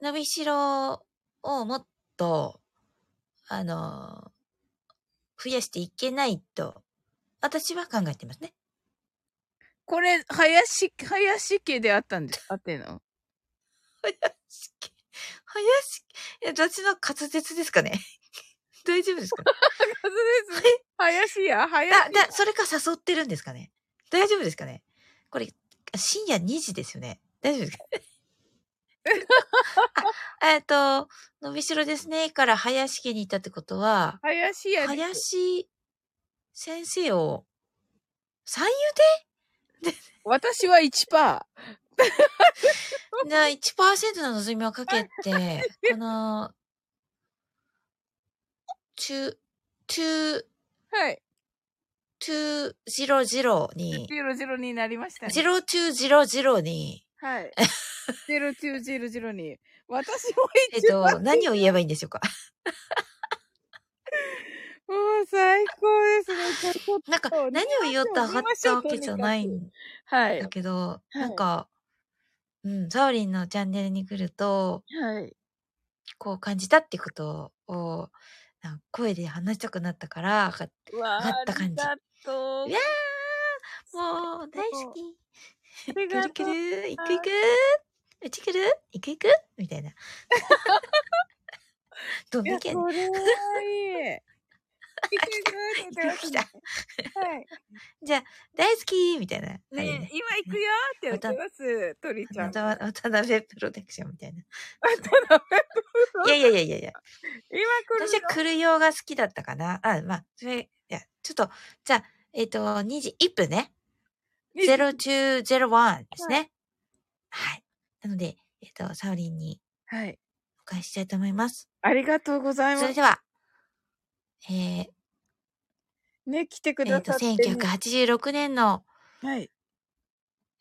Speaker 3: 伸びしろをもっと、あの、増やしていけないと、私は考えてますね。
Speaker 1: これ、林、林家であったんです。あってんの
Speaker 3: 林家、林家、え、どっちの滑舌ですかね？[LAUGHS] 大丈夫ですか？[LAUGHS]
Speaker 1: そうです。林や、
Speaker 3: だ、
Speaker 1: 林
Speaker 3: だ、それか誘ってるんですかね？大丈夫ですかね？これ、深夜2時ですよね。大丈夫ですか？[LAUGHS] あえっと、伸びしろですね。から林家にいたってことは、
Speaker 1: 林や、
Speaker 3: 林先生を、三
Speaker 1: 私は1%。
Speaker 3: じゃあ1%の望みをかけて、この、中、2、
Speaker 1: はい。
Speaker 3: 200に、
Speaker 1: 00になりましたね。
Speaker 3: 0200に、
Speaker 1: はい。[LAUGHS] 0900に。私も
Speaker 3: えっ。と、何を言えばいいんでしょうか？[LAUGHS]
Speaker 1: もう最高ですね。
Speaker 3: なんか、何を言おうと上がったわけじゃないん
Speaker 1: はい。
Speaker 3: だけど、
Speaker 1: い
Speaker 3: なんか、うん、サオリンのチャンネルに来ると、
Speaker 1: はい。
Speaker 3: こう感じたってことを、声で話したくなったから、上がった感じ
Speaker 1: ありがとう。
Speaker 3: いやーもう、大好き。くるく。る、行く行く、うち来る行く行くみたいな。[LAUGHS] どん
Speaker 1: いや、
Speaker 3: だけん
Speaker 1: いい。はい。
Speaker 3: じゃあ、大好きみたいな。
Speaker 1: ね
Speaker 3: ね
Speaker 1: 今行くよって言ってます。鳥ちゃん。
Speaker 3: 渡渡辺プロテクションみたいな。
Speaker 1: あと
Speaker 3: いやいやいやいやいや。
Speaker 1: 今来る
Speaker 3: 私は来る用が好きだったかな。あ、まあ、それ、いや、ちょっと、じゃあ、えっ、と、2時1分ね。
Speaker 1: の
Speaker 3: 0201ですね。はい。なので、えっ、と、サオリンに
Speaker 1: はい。
Speaker 3: お返ししたいと思います。
Speaker 1: ありがとうございます。
Speaker 3: それでは、えー、
Speaker 1: ね、来てく
Speaker 3: えっ、と、
Speaker 1: ださって、ね。
Speaker 3: 1986年の、
Speaker 1: はい。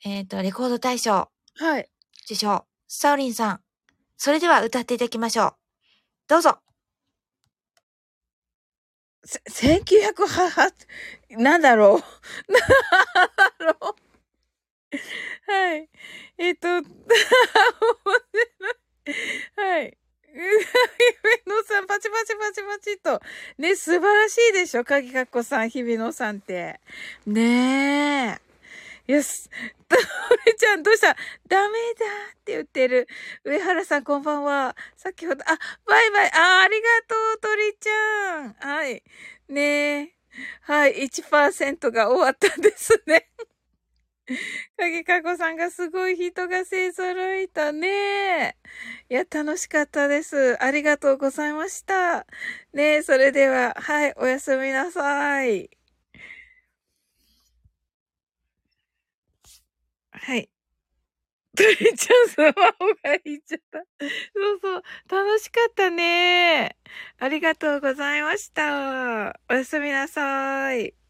Speaker 3: えっ、と、レコード大賞
Speaker 1: はい。
Speaker 3: 受賞、サオリンさん。それでは歌っていただきましょう。どうぞ。
Speaker 1: せ1908、なんだろう。なんだろう。はい。えっと、[LAUGHS] 面白いはい。姫野さん、パチパチパチパチと。ね、素晴らしいでしょ鍵かっこさん、姫野さんって。ねえ。よし。とりちゃん、どうした？ダメだって言ってる。上原さん、こんばんは。先ほど、あ、バイバイ。あ、ありがとう、鳥ちゃん。はい。ねえ。はい、1%が終わったんですね。[LAUGHS] 影かこさんがすごい人が勢揃いたね。いや、楽しかったです。ありがとうございました。ね、それでは、はい、おやすみなさい。はい。とりちゃんスマホがいっちゃった。そうそう。楽しかったね。ありがとうございました。おやすみなさい。